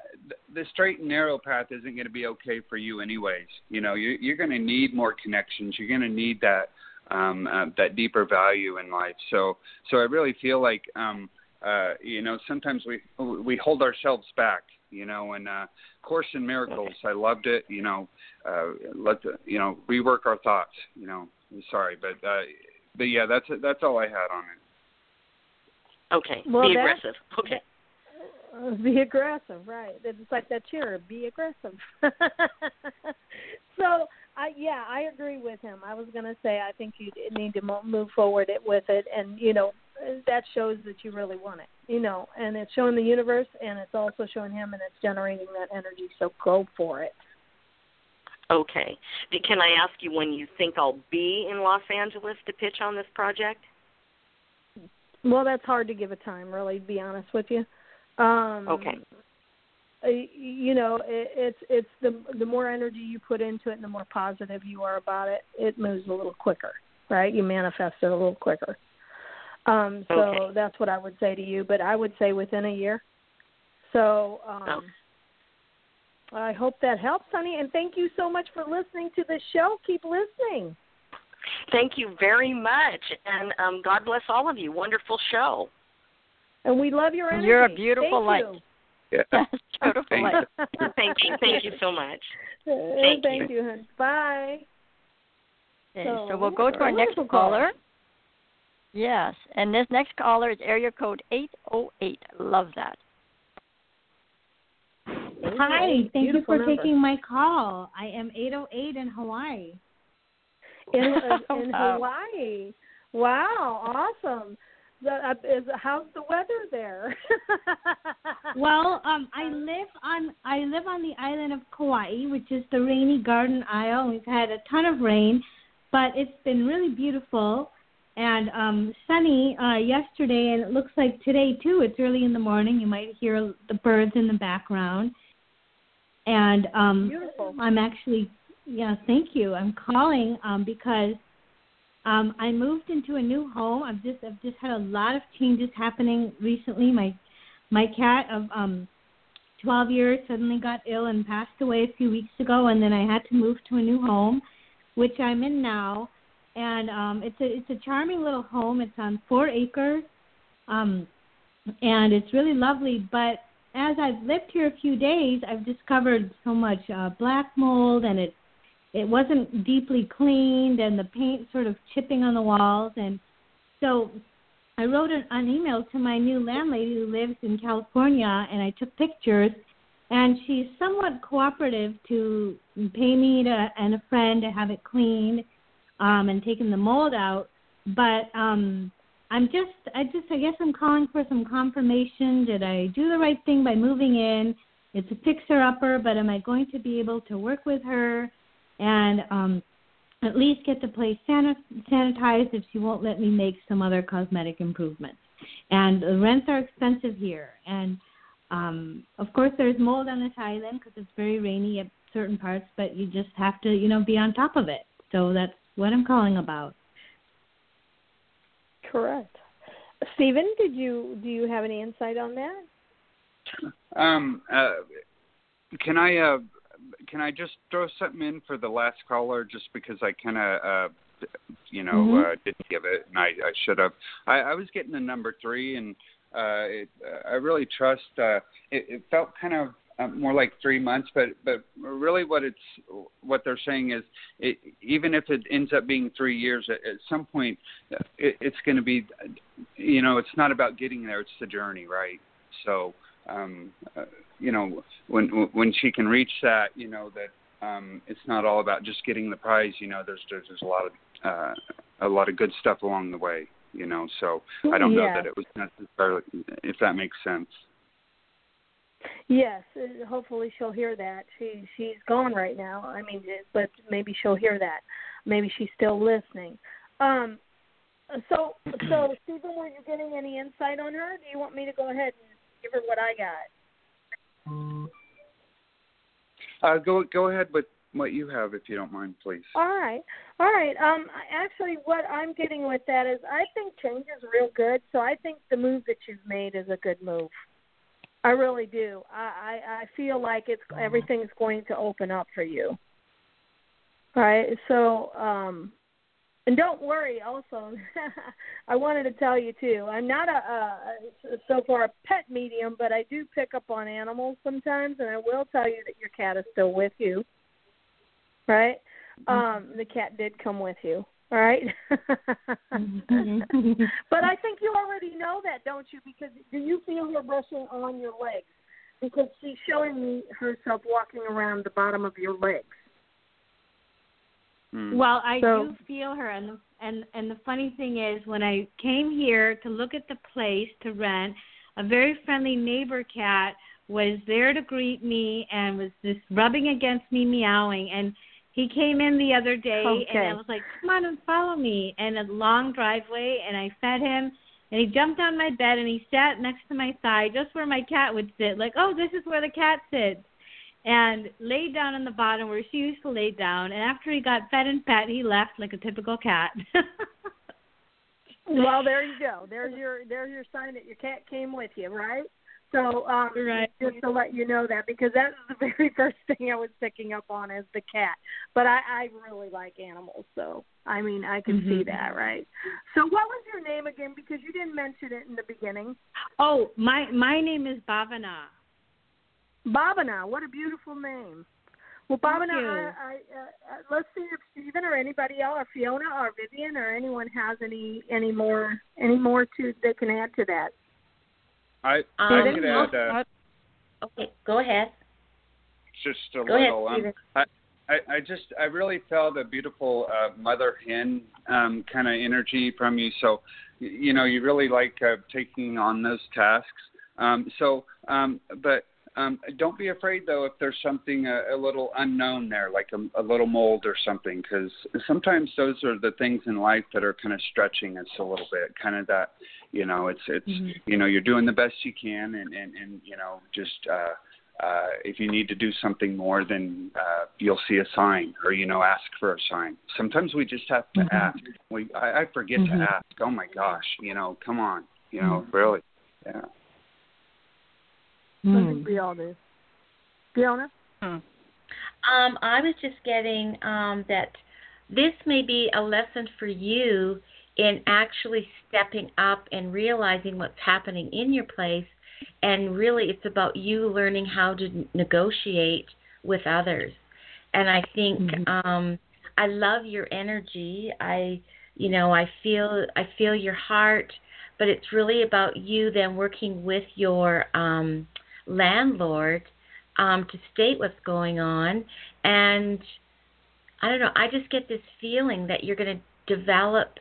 the straight and narrow path isn't going to be okay for you anyways. You know, you, you're going to need more connections. You're going to need that um, uh, that deeper value in life. So, so I really feel like, um, uh, you know, sometimes we we hold ourselves back. You know, and uh, Course in Miracles, I loved it. You know, uh, let the you know rework our thoughts. You know, sorry, but uh, but yeah, that's that's all I had on it. Okay, Well, be aggressive. Okay. Uh, be aggressive, right? It's like that cheer. Be aggressive. so, I yeah, I agree with him. I was going to say I think you need to move forward it with it, and you know that shows that you really want it. You know, and it's showing the universe, and it's also showing him, and it's generating that energy. So go for it. Okay. Can I ask you when you think I'll be in Los Angeles to pitch on this project? Well, that's hard to give a time, really. To be honest with you. Um, Okay. you know it, it's it's the the more energy you put into it and the more positive you are about it it moves a little quicker right you manifest it a little quicker um so Okay. that's what i would say to you but i would say within a year so um Oh. I hope that helps honey and thank you so much for listening to the show keep listening Thank you very much, and um, God bless all of you. Wonderful show. and we love your energy You're a beautiful thank light. Yeah. Beautiful Thank light. Thank you. Thank you so much. Thank thank you, hon. bye Okay, So, so we'll go to our next caller. caller. Yes, and this next caller is area code 808. Love that. Hi, thank you for number. taking my call. I am 808 in Hawaii. in in Wow. Hawaii. Wow, awesome. The, uh, is, how's the weather there? Well, um, I live on I live on the island of Kauai, which is the rainy Garden Isle. We've had a ton of rain, but it's been really beautiful and um sunny uh yesterday and it looks like today too. It's early in the morning. You might hear the birds in the background. And um, Beautiful. I'm actually, yeah, thank you. I'm calling um, because um, I moved into a new home. I've just I've just had a lot of changes happening recently. My my cat of um 12 years suddenly got ill and passed away a few weeks ago, and then I had to move to a new home, which I'm in now. And um, it's a it's a charming little home. It's on four acres, um, and it's really lovely. But as I've lived here a few days, I've discovered so much uh, black mold, and it it wasn't deeply cleaned, and the paint sort of chipping on the walls, and so I wrote an, an email to my new landlady who lives in California, and I took pictures. And she's somewhat cooperative to pay me to, and a friend to have it cleaned um, and taking the mold out. But um, I'm just, I just, I guess I'm calling for some confirmation. Did I do the right thing by moving in? It's a fixer upper, but am I going to be able to work with her and um, at least get the place sanit- sanitized if she won't let me make some other cosmetic improvements? And the rents are expensive here, and um, of course there's mold on this island because it's very rainy at certain parts, but you just have to, you know, be on top of it. So that's what I'm calling about. Correct. Stephen, did you do you have any insight on that? Um, uh, can I uh, can I just throw something in for the last caller, just because I kind of uh, you know Mhm. uh, didn't give it, and I, I should have. I, I was getting the number three, and uh, it, uh, I really trust. Uh, it, it felt kind of uh, more like three months, but but really what it's what they're saying is, it, even if it ends up being three years, at, at some point, it, it's going to be, you know, it's not about getting there; it's the journey, right? So, um, uh, you know, when when she can reach that, you know that um, it's not all about just getting the prize. You know, there's there's, there's a lot of uh, a lot of good stuff along the way. You know, so I don't know that it was necessarily, if that makes sense. Yes, uh, hopefully she'll hear that. She she's gone right now. I mean, but maybe she'll hear that. Maybe she's still listening. Um, so so Stephen, were you getting any insight on her? Do you want me to go ahead and give her what I got? Uh, go go ahead with what you have, if you don't mind, please. All right, all right. Um, actually, what I'm getting with that is, I think change is real good. So I think the move that you've made is a good move. I really do. I I, I feel like it's everything's going to open up for you. All right. So um, and don't worry. Also, I wanted to tell you too. I'm not a, a so far a pet medium, but I do pick up on animals sometimes, and I will tell you that your cat is still with you right? Um, the cat did come with you, all right? but I think you already know that, don't you? Because do you feel her brushing on your legs? Because she's showing me herself walking around the bottom of your legs. Hmm. Well, I So- do feel her, and the, and and the funny thing is, when I came here to look at the place to rent, a very friendly neighbor cat was there to greet me and was just rubbing against me, meowing. And he came in the other day, and I was like, "Come on and follow me." And a long driveway, and I fed him. And he jumped on my bed and he sat next to my side, just where my cat would sit. Like, oh, this is where the cat sits and laid down on the bottom where she used to lay down. And after he got fed and pet, he left like a typical cat. Well, there you go. There's your there's your sign that your cat came with you, right? So um Right. just to let you know that because that was the very first thing I was picking up on is the cat. But I, I really like animals, so I mean I can see Mhm. that, right? So what was your name again? Because you didn't mention it in the beginning. oh, my my name is Bhavana. Bhavana, what a beautiful name. Well, Bhavana. I, I, uh, uh, let's see if Stephen or anybody else, or Fiona or Vivian or anyone has any any more any more to they can add to that. I Um, I could add uh, Okay, go ahead. just a Go ahead, little. um, I, I I just I really felt a beautiful uh, mother hen um, kind of energy from you. So you know you really like uh, taking on those tasks. Um, so um, but um, don't be afraid though if there's something a, a little unknown there, like a, a little mold or something, because sometimes those are the things in life that are kind of stretching us a little bit. Kind of that, you know, it's it's Mhm. you know you're doing the best you can, and and and you know just uh, uh, if you need to do something more, then uh, you'll see a sign, or you know, ask for a sign. Sometimes we just have to Mm-hmm. ask. We I, I forget Mhm. to ask. Oh my gosh, you know, come on, you know, Mhm. really, yeah. I Hmm. think we all do. Fiona? Um, I was just getting um, that this may be a lesson for you in actually stepping up and realizing what's happening in your place. And really, it's about you learning how to negotiate with others. And I think um, I love your energy. I, you know, I feel I feel your heart, but it's really about you then working with your um, landlord um, to state what's going on. And I don't know, I just get this feeling that you're going to develop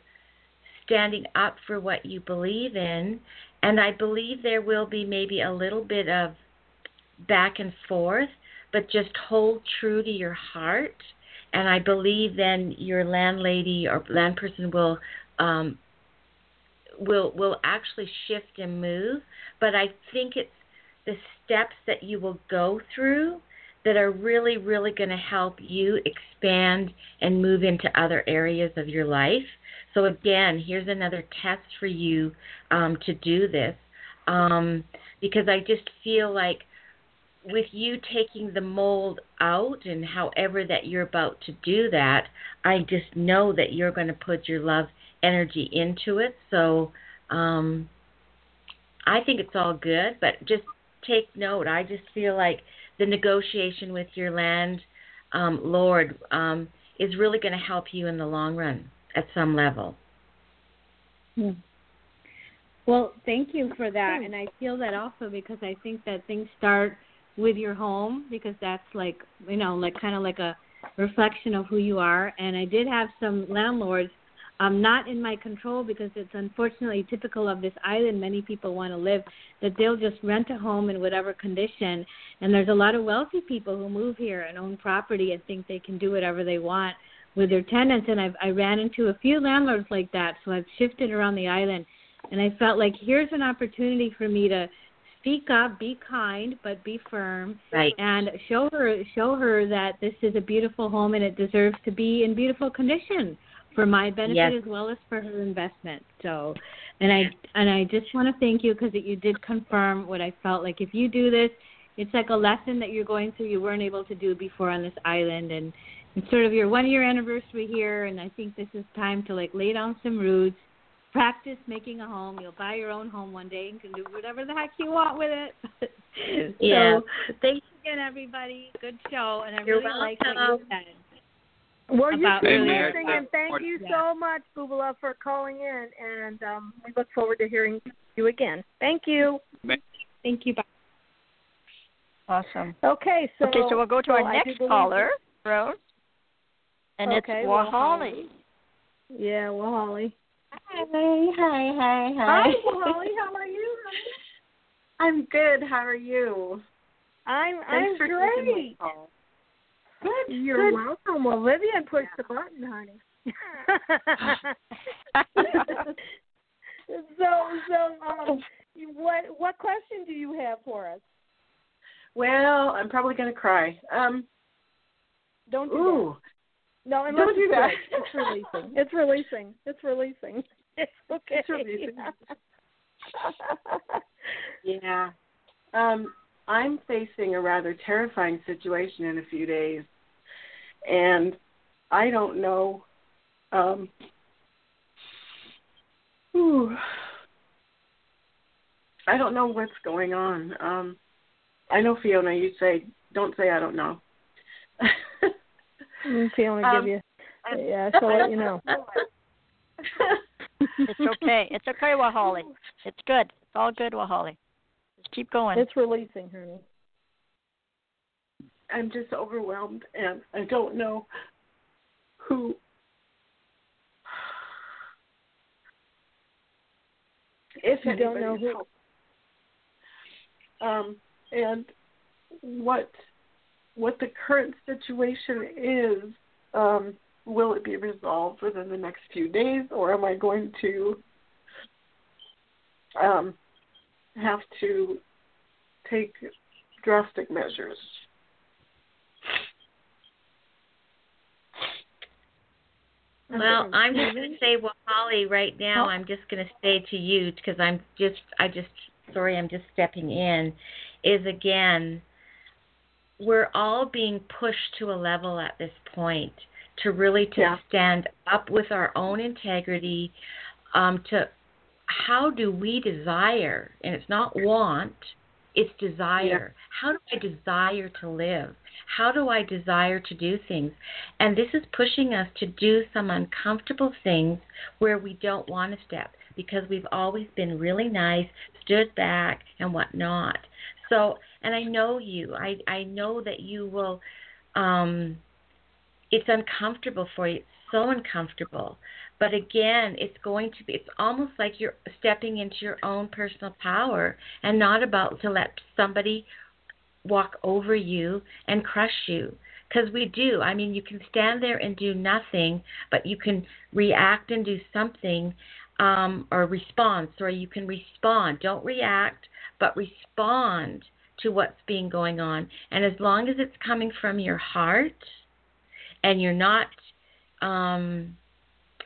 standing up for what you believe in. And I believe there will be maybe a little bit of back and forth, but just hold true to your heart. And I believe then your landlady or land person will um, will will actually shift and move. But I think it's the steps that you will go through that are really, really going to help you expand and move into other areas of your life. So, again, here's another test for you um, to do this um, because I just feel like with you taking the mold out and however that you're about to do that, I just know that you're going to put your love energy into it. So, um, I think it's all good, but just take note. I just feel like the negotiation with your land um, lord um, is really going to help you in the long run at some level. Hmm. Well, thank you for that, and I feel that also because I think that things start with your home because that's like you know like kind of like a reflection of who you are. And I did have some landlords, um, not in my control because it's unfortunately typical of this island. Many people want to live that they'll just rent a home in whatever condition. And there's a lot of wealthy people who move here and own property and think they can do whatever they want with their tenants. And I've I ran into a few landlords like that, so I've shifted around the island and I felt like here's an opportunity for me to speak up, be kind, but be firm, Right. and show her show her that this is a beautiful home and it deserves to be in beautiful condition for my benefit Yes. as well as for her investment. So, and I and I just want to thank you because you did confirm what I felt like. If you do this, it's like a lesson that you're going through you weren't able to do before on this island, and it's sort of your one year anniversary here. And I think this is time to like lay down some roots practice making a home. You'll buy your own home one day and can do whatever the heck you want with it. Yeah. So thanks again, everybody. Good show, and I You're really like what you said. Well, you About keep earlier. listening, and thank you so much, Bubala, for calling in. And um, we look forward to hearing you again. Thank you. Thank you. Bye. Awesome. Okay, so okay, so we'll go to so our I next caller, Rose. And Okay, it's well, Wahali. Yeah, well, Holly. Hi, hi, hi, hi. Hi, well, Holly. How are you? I'm good. How are you? I'm Thanks I'm for taking my great. Call. Good. You're good. welcome. Well, Vivian pushed the button, honey. so so um, what what question do you have for us? Well, I'm probably gonna cry. Um, Don't do ooh, that. No, unless Don't do that. It's releasing. It's releasing. It's releasing. It's okay. It's releasing. yeah. Um, I'm facing a rather terrifying situation in a few days, and I don't know. Um, ooh, I don't know what's going on. Um, I know Fiona. You say don't say I don't know. Mm, Fiona Um, give you. Yeah, she'll let you know. it's okay. It's okay, Wahali. It's good. It's all good, Wahali. Just keep going. It's releasing, honey. I'm just overwhelmed, and I don't know who. If You don't know who- Um, and what what the current situation is. Um, will it be resolved within the next few days, or am I going to um, have to take drastic measures. Well, I'm just going to say, well, Holly, right now, I'm just going to say to you because I'm just, I just, sorry, I'm just stepping in. Is again, we're all being pushed to a level at this point to really to Yeah. stand up with our own integrity. Um, to how do we desire, and it's not want, it's desire. How do I desire to live? How do I desire to do things? And this is pushing us to do some uncomfortable things where we don't want to step because we've always been really nice, stood back, and whatnot. So, and I know you. I I know that you will. Um, it's uncomfortable for you. It's so uncomfortable. But again, it's going to be. It's almost like you're stepping into your own personal power, and not about to let somebody walk over you and crush you. Because we do. I mean, you can stand there and do nothing, but you can react and do something, um, or respond. Sorry, you can respond. Don't react, but respond to what's being going on. And as long as it's coming from your heart, and you're not um,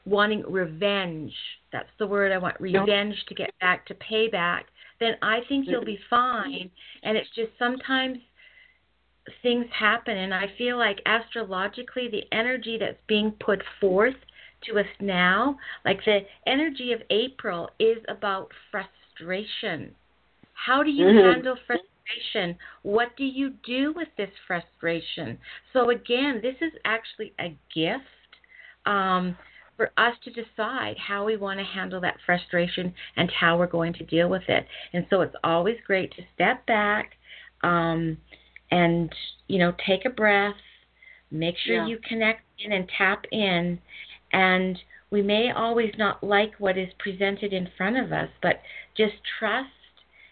wanting revenge. That's the word I want. Revenge to get back to payback. Then I think you'll be fine. And it's just sometimes things happen, and I feel like astrologically, the energy that's being put forth to us now, like the energy of April, is about frustration. How do you Mhm. handle frustration? What do you do with this frustration? So, again, this is actually a gift um, for us to decide how we want to handle that frustration and how we're going to deal with it. And so, it's always great to step back um, and, you know, take a breath, make sure Yeah. you connect in and tap in. And we may always not like what is presented in front of us, but just trust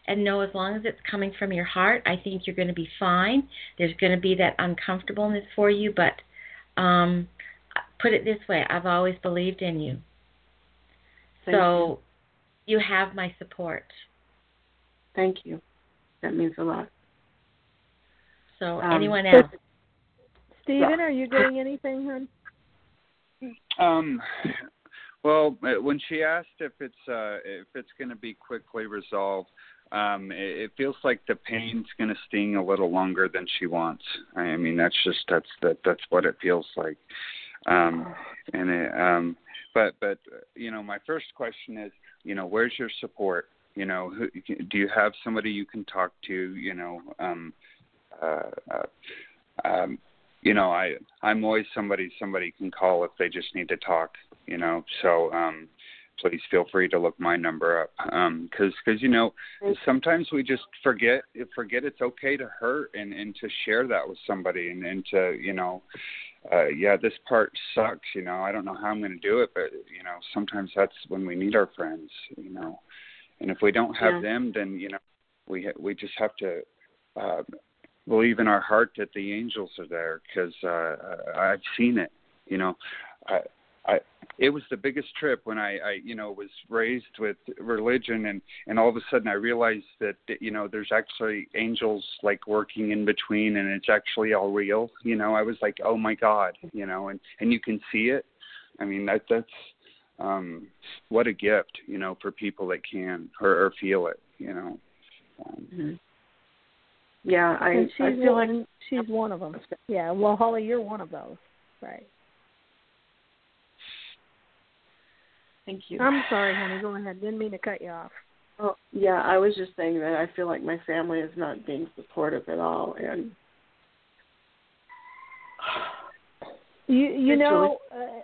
and know as long as it's coming from your heart, I think you're going to be fine. There's going to be that uncomfortableness for you, but um, put it this way I've always believed in you. Thank so you have my support. Thank you. That means a lot. So, Um, anyone else? Stephen, are you getting anything, hon? Um, well, uh, when she asked if it's uh, if it's going to be quickly resolved, um, it, it feels like the pain's going to sting a little longer than she wants. I mean, that's just that's that that's what it feels like. Um, and it, um, but but you know, my first question is, you know, where's your support? You know, who, do you have somebody you can talk to? You know, um, uh, uh, um, you know, I I'm always somebody somebody can call if they just need to talk. You know, so um, please feel free to look my number up because because you know sometimes we just forget forget it's okay to hurt and and to share that with somebody and and to you know uh yeah this part sucks you know i don't know how i'm going to do it but you know sometimes that's when we need our friends you know and if we don't have Yeah. them then you know we ha- we just have to uh believe in our heart that the angels are there because uh i've seen it you know i I it was the biggest trip when I, I you know was raised with religion and and all of a sudden I realized that you know there's actually angels like working in between and it's actually all real you know I was like oh my god you know and and you can see it I mean that that's um what a gift you know for people that can or, or feel it you know um, Mm-hmm. Yeah, I and she's I feel like she's one of them. Yeah, well, Holly, you're one of those, right? Thank you. I'm sorry, honey. Go ahead. Didn't mean to cut you off. Oh, yeah, I was just saying that I feel like my family is not being supportive at all, and You you It's know, uh,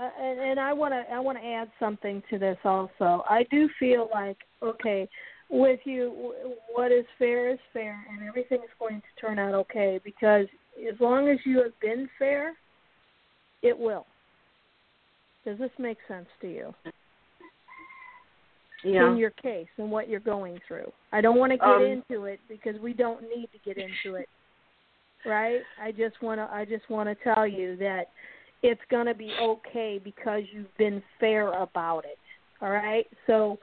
uh, and, and I want to I want to add something to this also. I do feel like okay, with you, w- what is fair is fair, and everything is going to turn out okay because as long as you have been fair, it will. Does this make sense to you? yeah, In your case and what you're going through. I don't want to get Um, into it because we don't need to get into it. Right? I just want to I just want to tell you that it's going to be okay because you've been fair about it. All right? So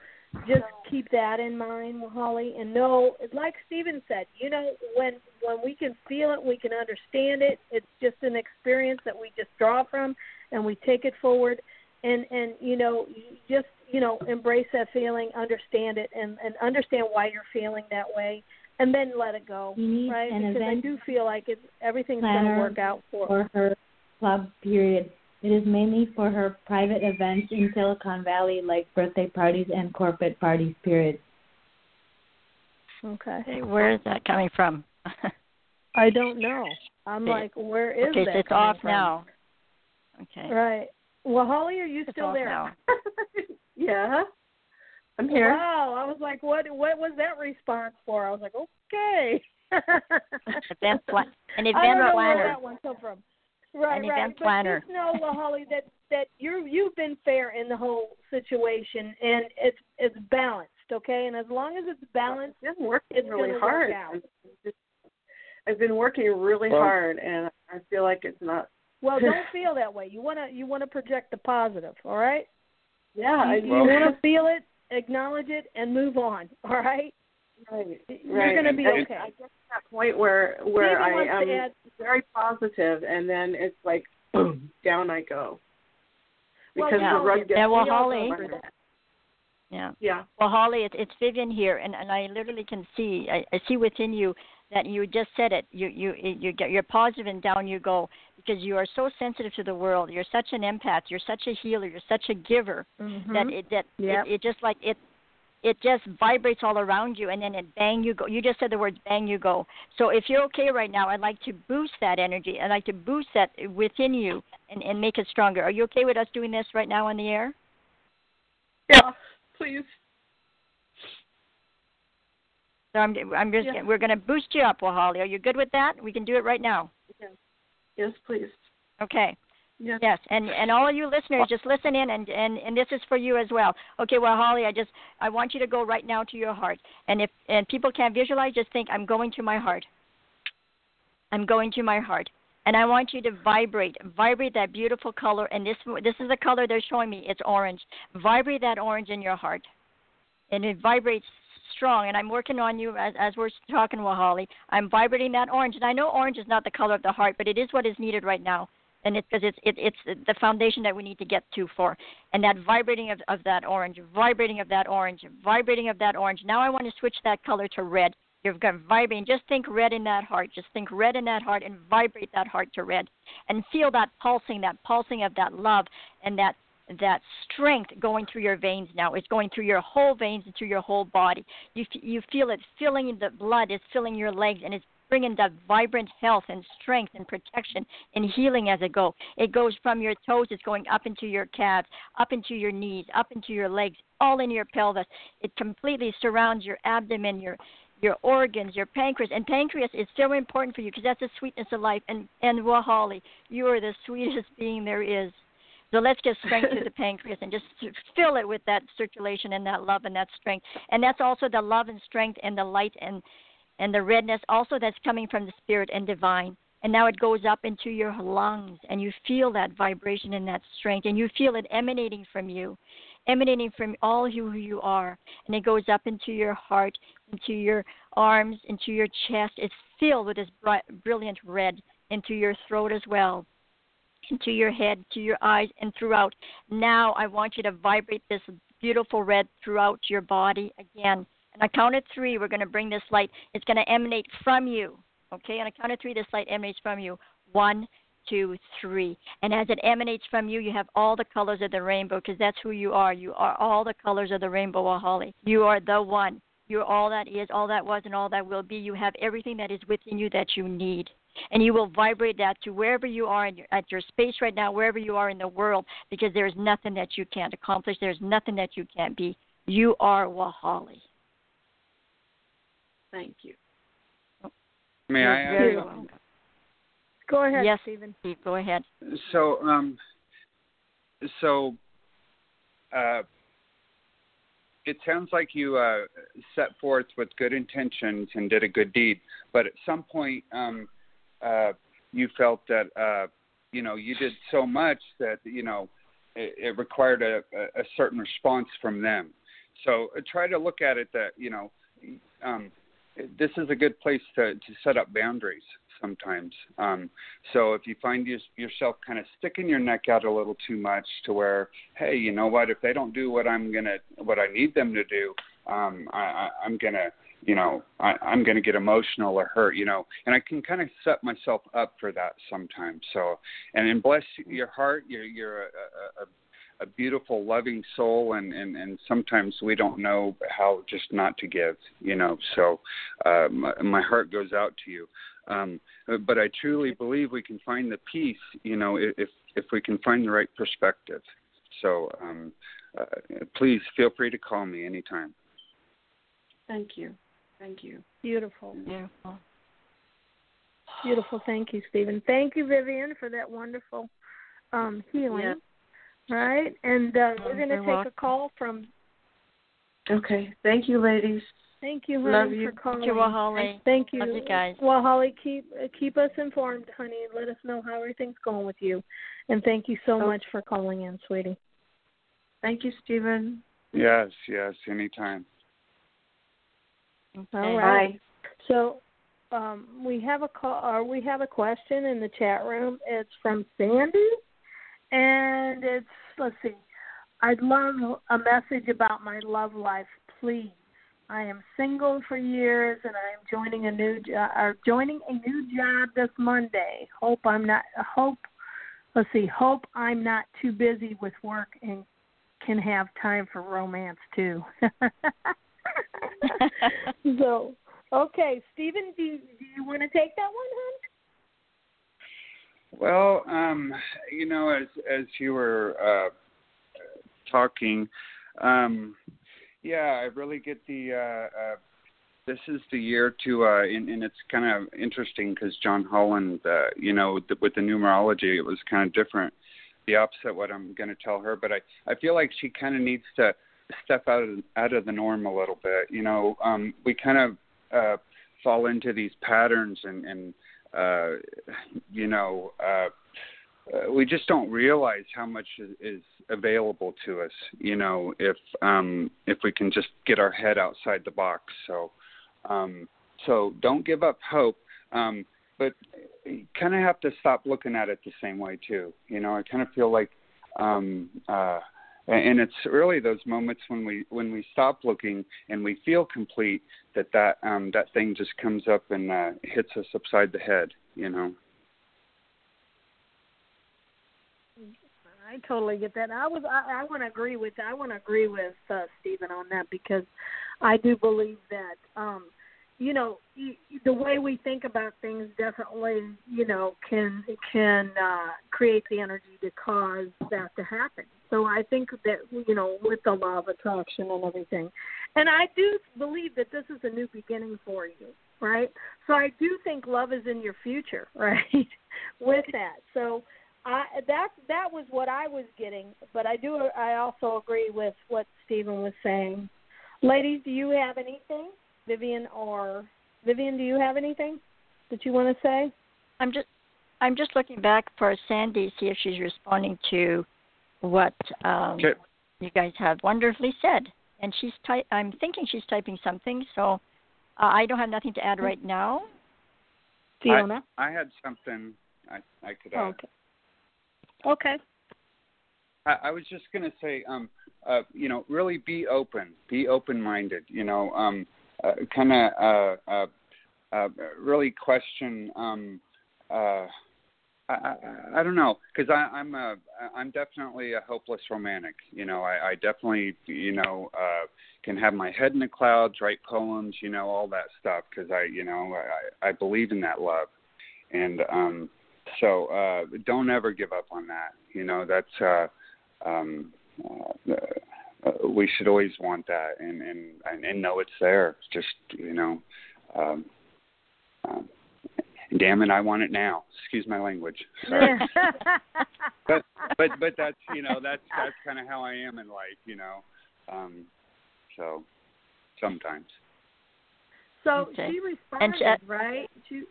just keep that in mind, Holly, and know, like Stephen said, you know, when when we can feel it, we can understand it. It's just an experience that we just draw from, and we take it forward, and and you know, just you know, embrace that feeling, understand it, and and understand why you're feeling that way, and then let it go, right? an because I do feel like it's everything's going to work out for for her club period. It is mainly for her private events in Silicon Valley, like birthday parties and corporate parties. Period. Okay. Hey, where is that coming from? I don't know. I'm Okay. like, where is okay, that? so it's coming off from? now. Okay. Right. Well, Holly, are you It's still there? yeah. I'm here. Wow. I was like, what? What was that response for? I was like, okay. Event pla- an I event don't know planner. where that one come from. Right, An right. event but planner. just know, well, Holly, that that you're you've been fair in the whole situation, and it's it's balanced, okay. And as long as it's balanced, I've been working it's really gonna hard. Work out. I've I've been working really Well- hard, and I feel like it's not. Well, don't feel that way. You wanna you wanna project the positive, all right? Yeah, I you, you want to feel it, acknowledge it, and move on. All right. Right. You're right. gonna be I- okay. I get to that point where where Stevie I wants am add- very positive, and then it's like boom, down I go. Well, Because yeah. the rug gets Yeah, well, we all go Holly- Yeah. Yeah. Well, Holly, it's it's Vivian here, and and I literally can see I, I see within you that you just said it. You you you get you're positive and down you go because you are so sensitive to the world. You're such an empath. You're such a healer. You're such a giver mm-hmm. that it that Yep. it, it just like it it just vibrates all around you and then it bang you go you just said the words bang you go so if you're okay right now i'd like to boost that energy i'd like to boost that within you and and make it stronger are you okay with us doing this right now on the air Yeah. Please. so i'm i'm just Yeah. we're going to boost you up well holly are you good with that we can do it right now Yes, please. okay Yes. Yes, and and all of you listeners, just listen in, and and and this is for you as well. Okay, well, Holly, I just I want you to go right now to your heart, and if and people can't visualize, just think I'm going to my heart. I'm going to my heart, and I want you to vibrate, vibrate that beautiful color, and this this is the color they're showing me. It's orange. Vibrate that orange in your heart, and it vibrates strong. And I'm working on you as as we're talking, Holly. I'm vibrating that orange, and I know orange is not the color of the heart, but it is what is needed right now and it's because it's it, it's the foundation that we need to get to for and that vibrating of, of that orange vibrating of that orange vibrating of that orange now i want to switch that color to red you're going to just think red in that heart just think red in that heart and vibrate that heart to red and feel that pulsing that pulsing of that love and that that strength going through your veins now it's going through your whole veins and through your whole body you you feel it filling the blood it's filling your legs and it's bringing that vibrant health and strength and protection and healing as it goes. It goes from your toes, it's going up into your calves, up into your knees, up into your legs, all in your pelvis. It completely surrounds your abdomen, your your organs, your pancreas, and pancreas is so important for you because that's the sweetness of life. And and Wahali, you are the sweetest being there is. So let's give strength to the pancreas and just fill it with that circulation and that love and that strength. And that's also the love and strength and the light and and the redness also that's coming from the spirit and divine. And now it goes up into your lungs, and you feel that vibration and that strength, and you feel it emanating from you, emanating from all who you are. And it goes up into your heart, into your arms, into your chest. It's filled with this bright, brilliant red, into your throat as well, into your head, to your eyes, and throughout. Now I want you to vibrate this beautiful red throughout your body again. And I count of three, we're going to bring this light. It's going to emanate from you. Okay? On a count of three, this light emanates from you. One, two, three. And as it emanates from you, you have all the colors of the rainbow because that's who you are. You are all the colors of the rainbow, Wahali. You are the one. You're all that is, all that was, and all that will be. You have everything that is within you that you need. And you will vibrate that to wherever you are in your, at your space right now, wherever you are in the world, because there's nothing that you can't accomplish. There's nothing that you can't be. You are Wahali. Thank you. May I add very something? welcome. Go ahead, Yes, Stephen. Steve, go ahead. So, um, so, uh, it sounds like you uh, set forth with good intentions and did a good deed, but at some point, um, uh, you felt that uh, you know you did so much that you know it, it required a, a certain response from them. so uh, try to look at it that you know um, this is a good place to to set up boundaries sometimes. Um, so if you find you, yourself kind of sticking your neck out a little too much to where, hey, you know what? If they don't do what I'm gonna, what I need them to do, um, I, I, I'm gonna, you know, I, I'm gonna get emotional or hurt, you know. And I can kind of set myself up for that sometimes. So, and bless your heart. You're you're a, a, a a beautiful loving soul and and and sometimes we don't know how just not to give you know so uh my, my heart goes out to you um, but I truly believe we can find the peace, you know, if if we can find the right perspective. So um, uh, please feel free to call me anytime. Thank you. Thank you. Beautiful. Beautiful. Beautiful. Thank you, Stephen. Thank you, Vivian, for that wonderful um, healing. Yeah. Right, and uh, we're going to take welcome. a call from. Okay. Thank you, ladies. Thank you, honey, Love you. for calling. Thank you, Wahali. Thank you. Love you guys. Well, Holly, keep uh, keep us informed, honey. Let us know how everything's going with you, and thank you so Okay. much for calling in, sweetie. Thank you, Stephen. Yes, yes, anytime. All right. So, um, we have a call. Or we have a question in the chat room. It's from Sandy, and it's let's see. I'd love a message about my love life, please. I am single for years, and I am joining a new job. Or joining a new job this Monday. Hope I'm not. Hope. Let's see. Hope I'm not too busy with work and can have time for romance too. so, okay, Stephen, do you, do you want to take that one, hon? Well, um, you know, as as you were uh, talking, um, yeah, I really get the. Uh, uh, this is the year to, uh, and, and it's kind of interesting because John Holland, uh, you know, with the, with the numerology, it was kind of different, the opposite what I'm going to tell her. But I, I feel like she kind of needs to step out of out of the norm a little bit. You know, um, we kind of uh, fall into these patterns and and uh, you know. Uh, uh, we just don't realize how much is, is available to us, you know, if um, if we can just get our head outside the box. So, um, so don't give up hope, um, but kind of have to stop looking at it the same way too. You know, I kind of feel like, um, uh, and it's really those moments when we when we stop looking and we feel complete that that um, that thing just comes up and uh, hits us upside the head. You know. I totally get that. I was I, I want to agree with I want to agree with uh, Stephen on that because I do believe that um you know the way we think about things definitely you know can can uh create the energy to cause that to happen. So I think that you know with the law of attraction and everything. And I do believe that this is a new beginning for you, right? So I do think love is in your future, right? with that. So I that that was what I was getting, but I do I also agree with what Stephen was saying. Ladies, do you have anything, Vivian or Vivian? Do you have anything that you want to say? I'm just I'm just looking back for Sandy, see if she's responding to what um, Okay. you guys have wonderfully said. And she's ty- I'm thinking she's typing something, so uh, I don't have nothing to add right now. Fiona. I, I had something I I could add. Oh, okay. Okay. I, I was just going to say, um, uh, you know, really be open, be open-minded. You know, um, uh, kind of uh, uh, uh, really question. Um, uh, I, I, don't know, because I'm a, I'm definitely a hopeless romantic. You know, I, I definitely, you know, uh, can have my head in the clouds, write poems, you know, all that stuff, because I, you know, I, I believe in that love, and um, so uh, don't ever give up on that. You know, that's uh, um, uh, uh, we should always want that and and and, and know it's there. Just you know, um, um, damn it, I want it now. Excuse my language. Sorry. but but but that's you know that's that's kind of how I am in life. You know, um, so sometimes. So Okay. she And responded, she- uh, right? She,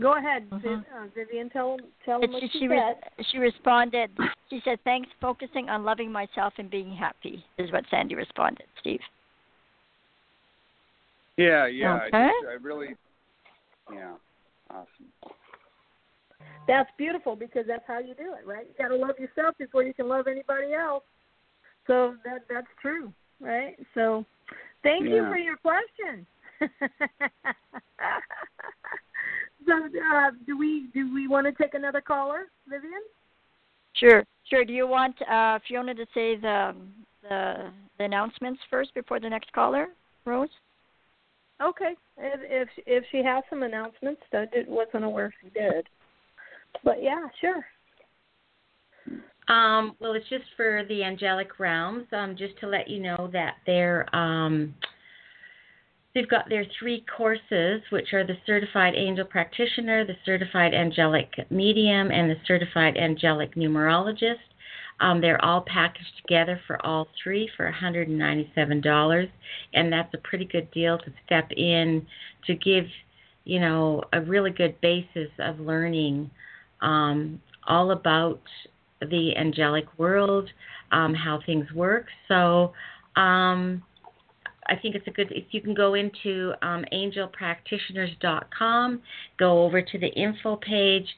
go ahead, Mhm. Viv, uh, Vivian. Tell tell them It's- what she, she re- said. she responded. She said, "Thanks, focusing on loving myself and being happy," is what Sandy responded. Steve. Yeah, yeah. Okay. I, just, I really, yeah, awesome. That's beautiful because that's how you do it, right? You got to love yourself before you can love anybody else. So that that's true, right? So, thank you for your question. so, uh, do we do we want to take another caller, Vivian? Sure, sure. Do you want uh, Fiona to say the, the the announcements first before the next caller, Rose? Okay, if if, she has some announcements, I did, wasn't aware she did. But yeah, sure. Um, well, it's just for the angelic realms. Um, just to let you know that they're um, they've got their three courses, which are the certified angel practitioner, the certified angelic medium, and the certified angelic numerologist. Um, they're all packaged together for all three for $197, and that's a pretty good deal to step in to give, you know, a really good basis of learning um, all about the angelic world, um, how things work. So um, I think it's a good, if you can go into um, angelpractitioners.com, go over to the info page,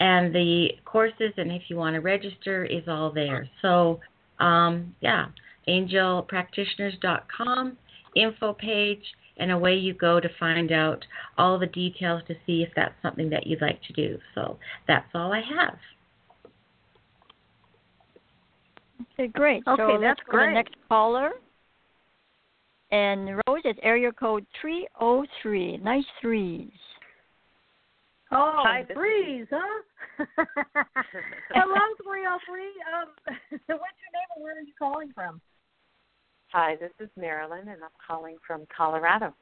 and the courses, and if you want to register, is all there. So, um, yeah, angelpractitioners.com, info page, and away you go to find out all the details to see if that's something that you'd like to do. So that's all I have. Okay, great. Okay, so let's that's go to the great. next caller. And Rose is area code 303. Nice threes. Oh, Hi, threes, huh? Hello, three oh three. Um, what's your name and where are you calling from? Hi, this is Marilyn, and I'm calling from Colorado.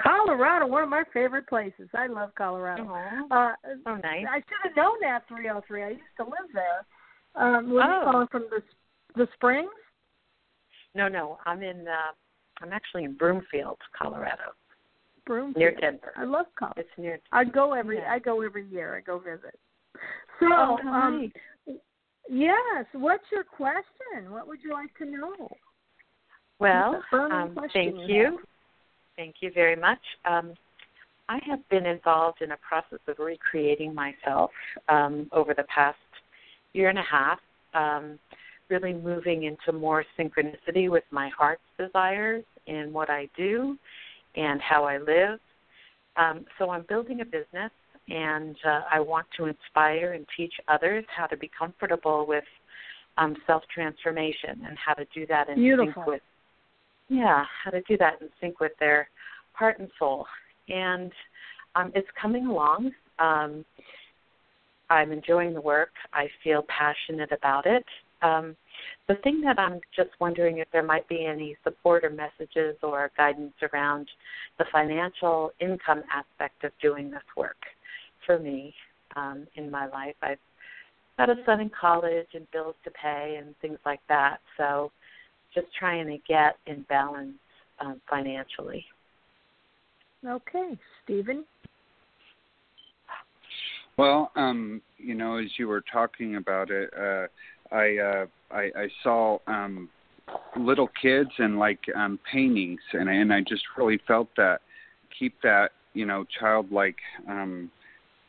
Colorado, one of my favorite places. I love Colorado. Aw. Uh, Oh, nice. I should have known that 303. I used to live there. Um, were you Oh. calling from the the Springs? No, no, I'm in. Uh, I'm actually in Broomfield, Colorado, Broomfield. near Denver. I love Colorado. It's near. I go every Yeah. I go every year. I go visit. So, Oh, um, nice. yes. What's your question? What would you like to know? Well, What's a burning um, thank you you. Thank you very much. Um, I have been involved in a process of recreating myself um, over the past year and a half, um, really moving into more synchronicity with my heart's desires in what I do and how I live. Um, so I'm building a business, and uh, I want to inspire and teach others how to be comfortable with um, self transformation and how to do that in Beautiful. sync with yeah, how to do that in sync with their heart and soul. And um, it's coming along. Um, I'm enjoying the work. I feel passionate about it. Um, the thing that I'm just wondering if there might be any support or messages or guidance around the financial income aspect of doing this work for me um, in my life. I've got a son in college and bills to pay and things like that. So just trying to get in balance um, financially. Okay, Stephen. Well, um, you know, as you were talking about it, uh, I, uh, I I saw um, little kids and like um, paintings, and and I just really felt that keep that you know childlike um,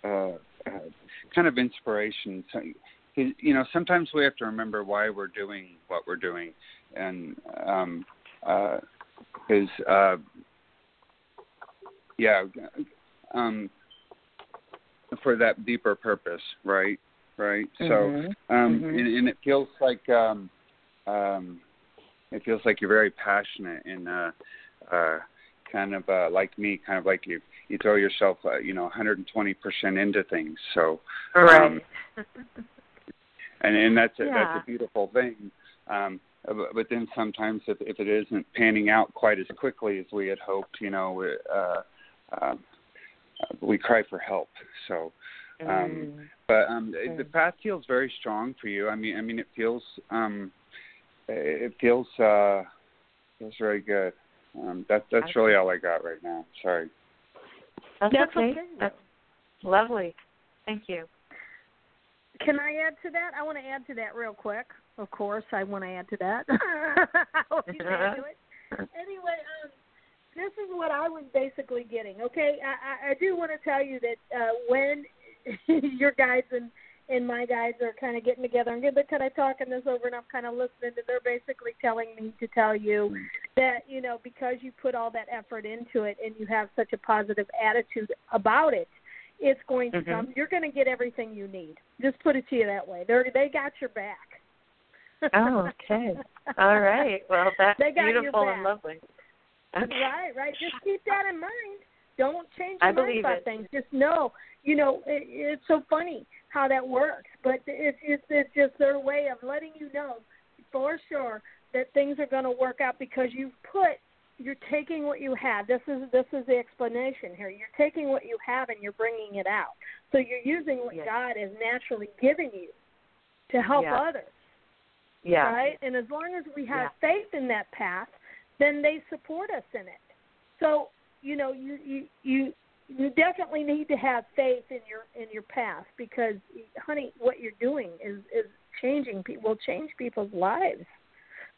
uh, uh, kind of inspiration. So, you know, sometimes we have to remember why we're doing what we're doing, and um, uh, is uh, yeah. Um, for that deeper purpose, right? Right. Mhm. So, um, Mhm. and, and it feels like um, um, it feels like you're very passionate and uh, uh, kind of uh, like me, kind of like you you throw yourself, uh, you know, 120 percent into things. So, um, and and that's a, Yeah. that's a beautiful thing. Um, but, but then sometimes if if it isn't panning out quite as quickly as we had hoped, you know, uh, um, we cry for help. So, um, Mm. But um, the path feels very strong for you. I mean, I mean, it feels um, it feels uh, feels very good. Um, that that's really all I got right now. Sorry. That's, That's okay. okay. That's lovely. Thank you. Can I add to that? I want to add to that real quick. Of course, I want to add to that. I always add to it. Anyway, um, this is what I was basically getting. Okay, I, I, I do want to tell you that uh, when your guys and and my guys are kind of getting together and they're kind of talking this over, and I'm kind of listening to. They're basically telling me to tell you that you know because you put all that effort into it and you have such a positive attitude about it, it's going to Mhm. come. You're going to get everything you need. Just put it to you that way. They're they got your back. Oh, okay. All right. Well, that's They got beautiful and lovely. Okay. Right, right. Just keep that in mind. Don't change your I mind about it. things. Just know, you know, it, it's so funny how that works, but it's it's it's just their way of letting you know for sure that things are going to work out because you've put you're taking what you have. This is this is the explanation here. You're taking what you have and you're bringing it out. So you're using what Yes. God is naturally giving you to help Yeah. others Yeah. right? And as long as we have faith in that path, then they support us in it. So you know, you you you you definitely need to have faith in your in your path because, honey, what you're doing is is changing. pe- Will change people's lives.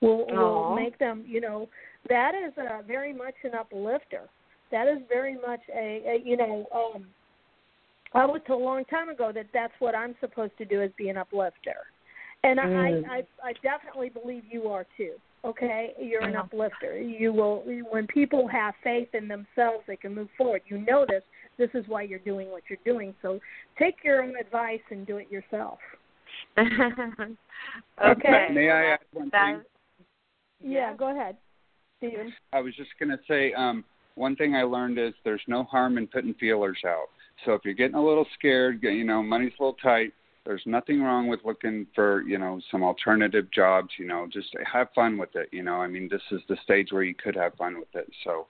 Will will make them. You know, that is a very much an uplifter. That is very much a, a you know. um I was told a long time ago that that's what I'm supposed to do is be an uplifter. And Mm. I, I I definitely believe you are too. Okay, you're an Uh-huh. uplifter. You will when people have faith in themselves, they can move forward. You know this. This is why you're doing what you're doing. So take your own advice and do it yourself. Okay. May I add one thing? Yeah, go ahead, Stephen. I was just going to say um, one thing I learned is there's no harm in putting feelers out. So if you're getting a little scared, you know, money's a little tight, there's nothing wrong with looking for, you know, some alternative jobs, you know, just have fun with it, you know. I mean, this is the stage where you could have fun with it. So,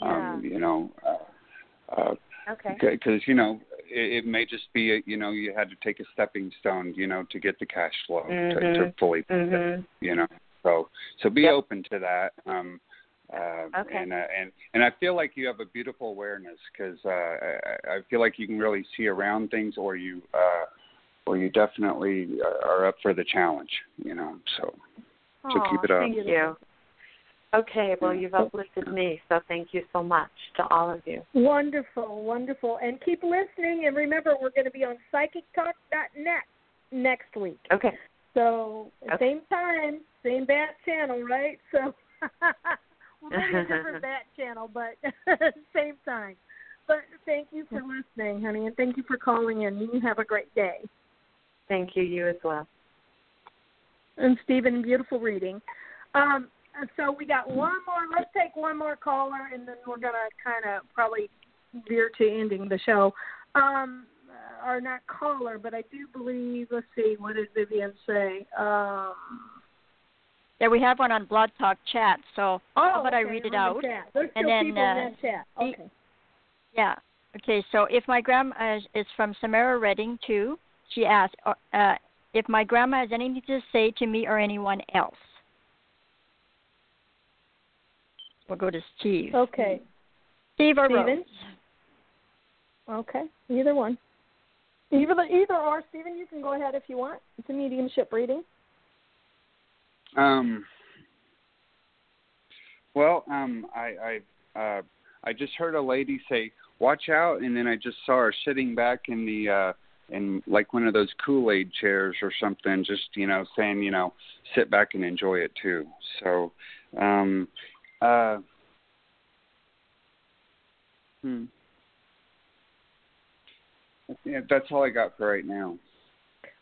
um, you know, uh, uh, Okay. because you know it, it may just be you know you had to take a stepping stone you know to get the cash flow to, to Mhm. fully pay it, you know so so be Yep. open to that um uh Okay. and uh, and and I feel like you have a beautiful awareness because uh I, I feel like you can really see around things or you uh or you definitely are up for the challenge you know so so Aw, keep it up Thank you. Okay, well, you've uplifted me, so thank you so much to all of you. Wonderful, wonderful. And keep listening. And remember, we're going to be on psychictalk.net next week. Okay. So, Okay. same time, same bat channel, right? So, well, maybe a different bat channel, but same time. But thank you for listening, honey, and thank you for calling in. You have a great day. Thank you, you as well. And Stephen, beautiful reading. Um, so we got one more. Let's take one more caller, and then we're gonna kind of probably veer to ending the show. Um, or not caller, but I do believe. Let's see, what did Vivian say? Um, Yeah, we have one on Blog Talk Chat. So oh, how about I read it out? the chat. There's and still then people uh, in that chat. Okay. Yeah. Okay. So if my grandma is, is from Samara Redding too, she asked uh, uh, if my grandma has anything to say to me or anyone else. We'll go to Steve. Okay. Steve or Steven? Rose? Okay. Either one. Either either or, Stephen. You can go ahead if you want. It's a mediumship reading. Um. Well, um, I I uh, I just heard a lady say, "Watch out," and then I just saw her sitting back in the uh, in like one of those Kool Aid chairs or something, just you know, saying, you know, sit back and enjoy it too. So, um, uh, hmm. Yeah, that's all I got for right now.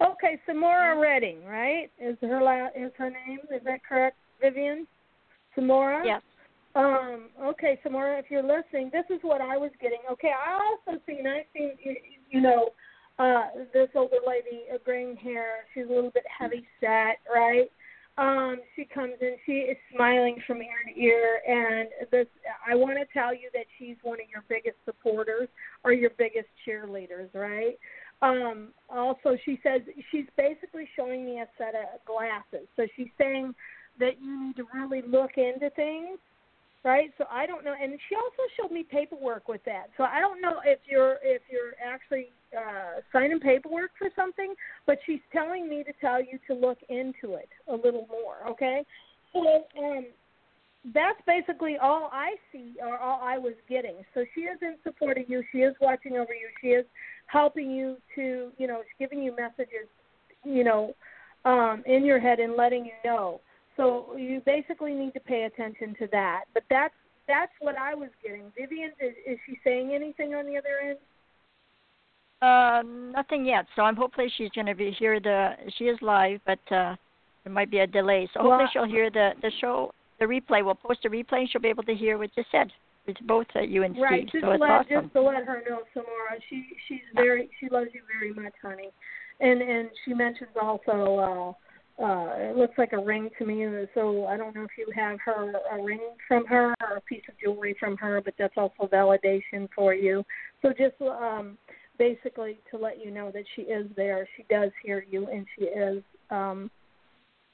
Okay, Samora Redding, right? Is her la- is her name? Is that correct, Vivian? Samora. Yes. Um. Okay, Samora, if you're listening, this is what I was getting. Okay, I also seen I seen you- you know uh this older lady, uh, graying hair. She's a little bit heavy set, right? Um, she comes in, she is smiling from ear to ear, and this I want to tell you that she's one of your biggest supporters or your biggest cheerleaders, right? Um, also, she says she's basically showing me a set of glasses. So she's saying that you need to really look into things, right? So I don't know. And she also showed me paperwork with that. So I don't know if you're if you're actually uh, signing paperwork for something, but she's telling me to tell you to look into it a little more. Okay, so um, that's basically all I see or all I was getting. So she is in support of you. She is watching over you. She is helping you to, you know, she's giving you messages, you know, um, in your head and letting you know. So you basically need to pay attention to that. But that's that's what I was getting. Vivian, is, is she saying anything on the other end? Uh, nothing yet. So I'm hopefully she's going to be here. The she is live, but uh, there might be a delay. So hopefully Well- she'll hear the the show, the replay. We'll post a replay, and she'll be able to hear what you said. It's both uh, you and Right, Steve. just so let awesome. just to let her know, Samara. She she's very she loves you very much, honey. And and she mentions also uh uh it looks like a ring to me so I don't know if you have her a ring from her or a piece of jewelry from her, but that's also validation for you. So just um basically to let you know that she is there. She does hear you and she is um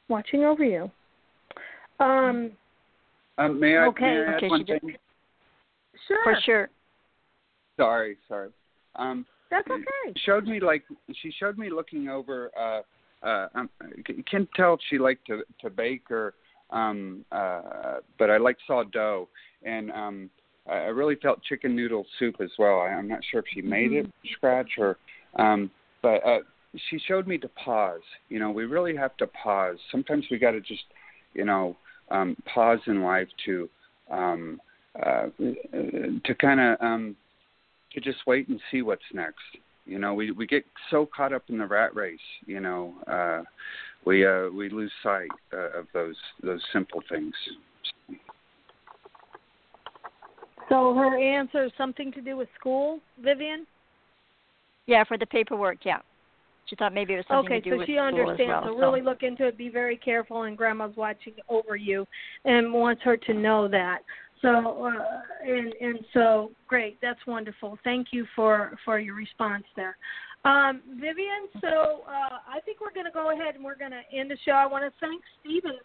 watching over you. Um Um, may I, Okay. may I Okay, one she just- thing? sure. For sure. Sorry, sorry. Um, That's okay. showed me like she showed me looking over. Uh, uh, um, you can't tell if she liked to to bake or, um, uh, but I like saw dough, and um, I really felt chicken noodle soup as well. I, I'm not sure if she made it from scratch or, um, but uh, she showed me to pause. You know, we really have to pause. Sometimes we got to just, you know, um, pause in life to, um, uh, to kind of. Um, to just wait and see what's next. You know, we we get so caught up in the rat race. You know, uh, we uh, we lose sight uh, of those those simple things. So her answer is something to do with school, Vivian? Yeah, for the paperwork. Yeah. She thought maybe it was something Okay, to do so with school. Okay, so she understands. well. so really look into it. Be very careful, and Grandma's watching over you, and wants her to know that. So, uh, and and so great. That's wonderful. Thank you for for your response there, um, Vivian. So uh, I think we're going to go ahead and we're going to end the show. I want to thank Stephen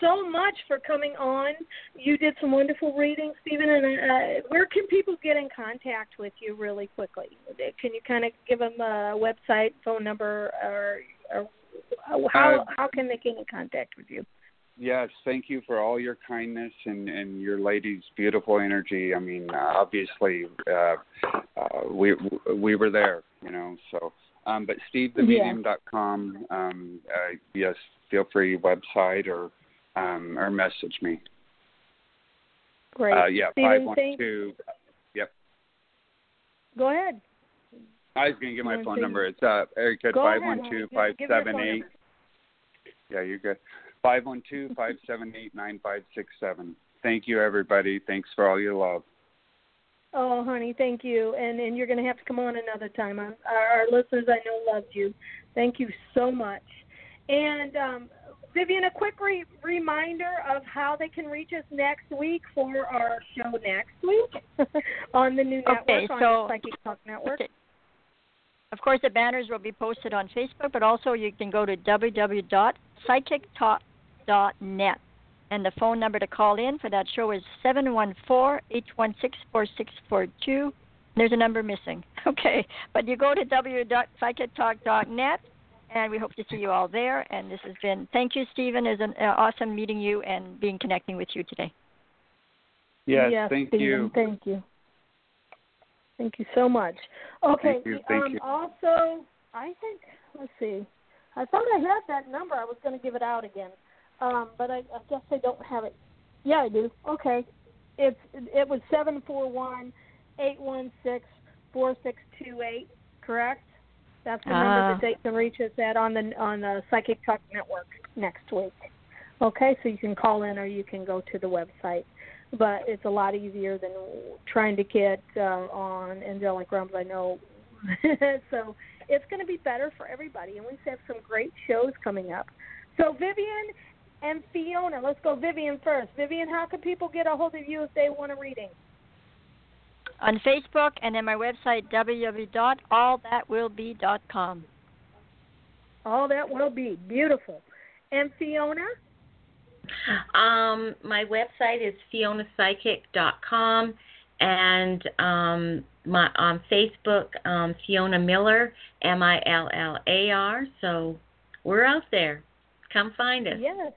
so much for coming on. You did some wonderful reading, Stephen. And uh, where can people get in contact with you really quickly? Can you kind of give them a website, phone number, or, or how Uh, how can they get in contact with you? Yes, thank you for all your kindness and and your lady's beautiful energy. I mean, uh, obviously, uh, uh, we we were there, you know. So, um, but stevethemedium.com. Um, uh, yes, feel free website or um, or message me. Great. Uh, yeah, five one two. Yep. Go ahead. I was going to give my phone number. It's uh, Go five one two five seven eight. Yeah, you're good. Five one two five seven eight nine five six seven. Thank you, everybody. Thanks for all your love. Oh, honey, thank you. And and you're going to have to come on another time. I'm, our, our listeners, I know, loved you. Thank you so much. And um, Vivian, a quick re- reminder of how they can reach us next week for our show next week on the new network Okay, on the Psychic Talk Network. Okay. Of course, the banners will be posted on Facebook, but also you can go to www.psychictalk.net. And the phone number to call in for that show is 714-816-4642. There's a number missing. Okay, but you go to www.psychictalk.net, and we hope to see you all there. And this has been, thank you, Stephen. It's an uh, awesome meeting you and being connecting with you today. Yes, yes, thank Stephen, you. Thank you. Thank you so much. Okay. Thank you, thank um, you. Also, I think let's see. I thought I had that number. I was going to give it out again, um, but I, I guess I don't have it. Yeah, I do. Okay. It's it was seven four one eight one six four six two eight. Correct. That's the number Ah. that they can reach us at on the on the Psychic Talk Network next week. Okay, so you can call in or you can go to the website but it's a lot easier than trying to get uh, on angelic realms. I know, so it's going to be better for everybody, and we have some great shows coming up. So Vivian and Fiona, let's go Vivian first. Vivian, how can people get a hold of you if they want a reading? On Facebook and then my website, www.allthatwillbe.com. All that will be beautiful. And Fiona, Um, my website is fionapsychic.com and um, my on Facebook, um, Fiona Millar, M I L L A R. So we're out there. Come find us. yes,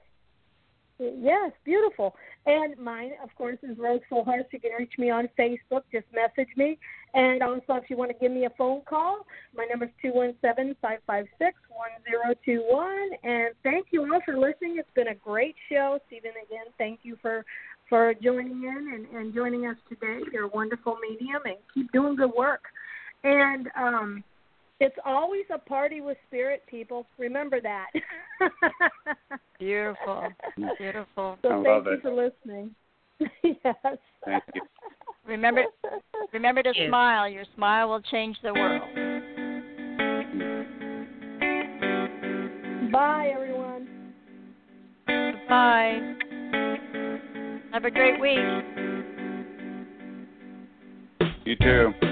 Yes, beautiful. And mine, of course, is Rose Fulhorst. You can reach me on Facebook. Just message me. And also, if you want to give me a phone call, my number is two one seven five five six one zero two one. And thank you all for listening. It's been a great show. Stephen, again, thank you for for joining in and, and joining us today. You're a wonderful medium, and keep doing good work. And um, it's always a party with spirit, people. Remember that. Beautiful. Beautiful. So I thank love you it. for listening. yes. Thank you. Remember remember to Yes. smile. Your smile will change the world. Bye, everyone. Bye. Have a great week. You too.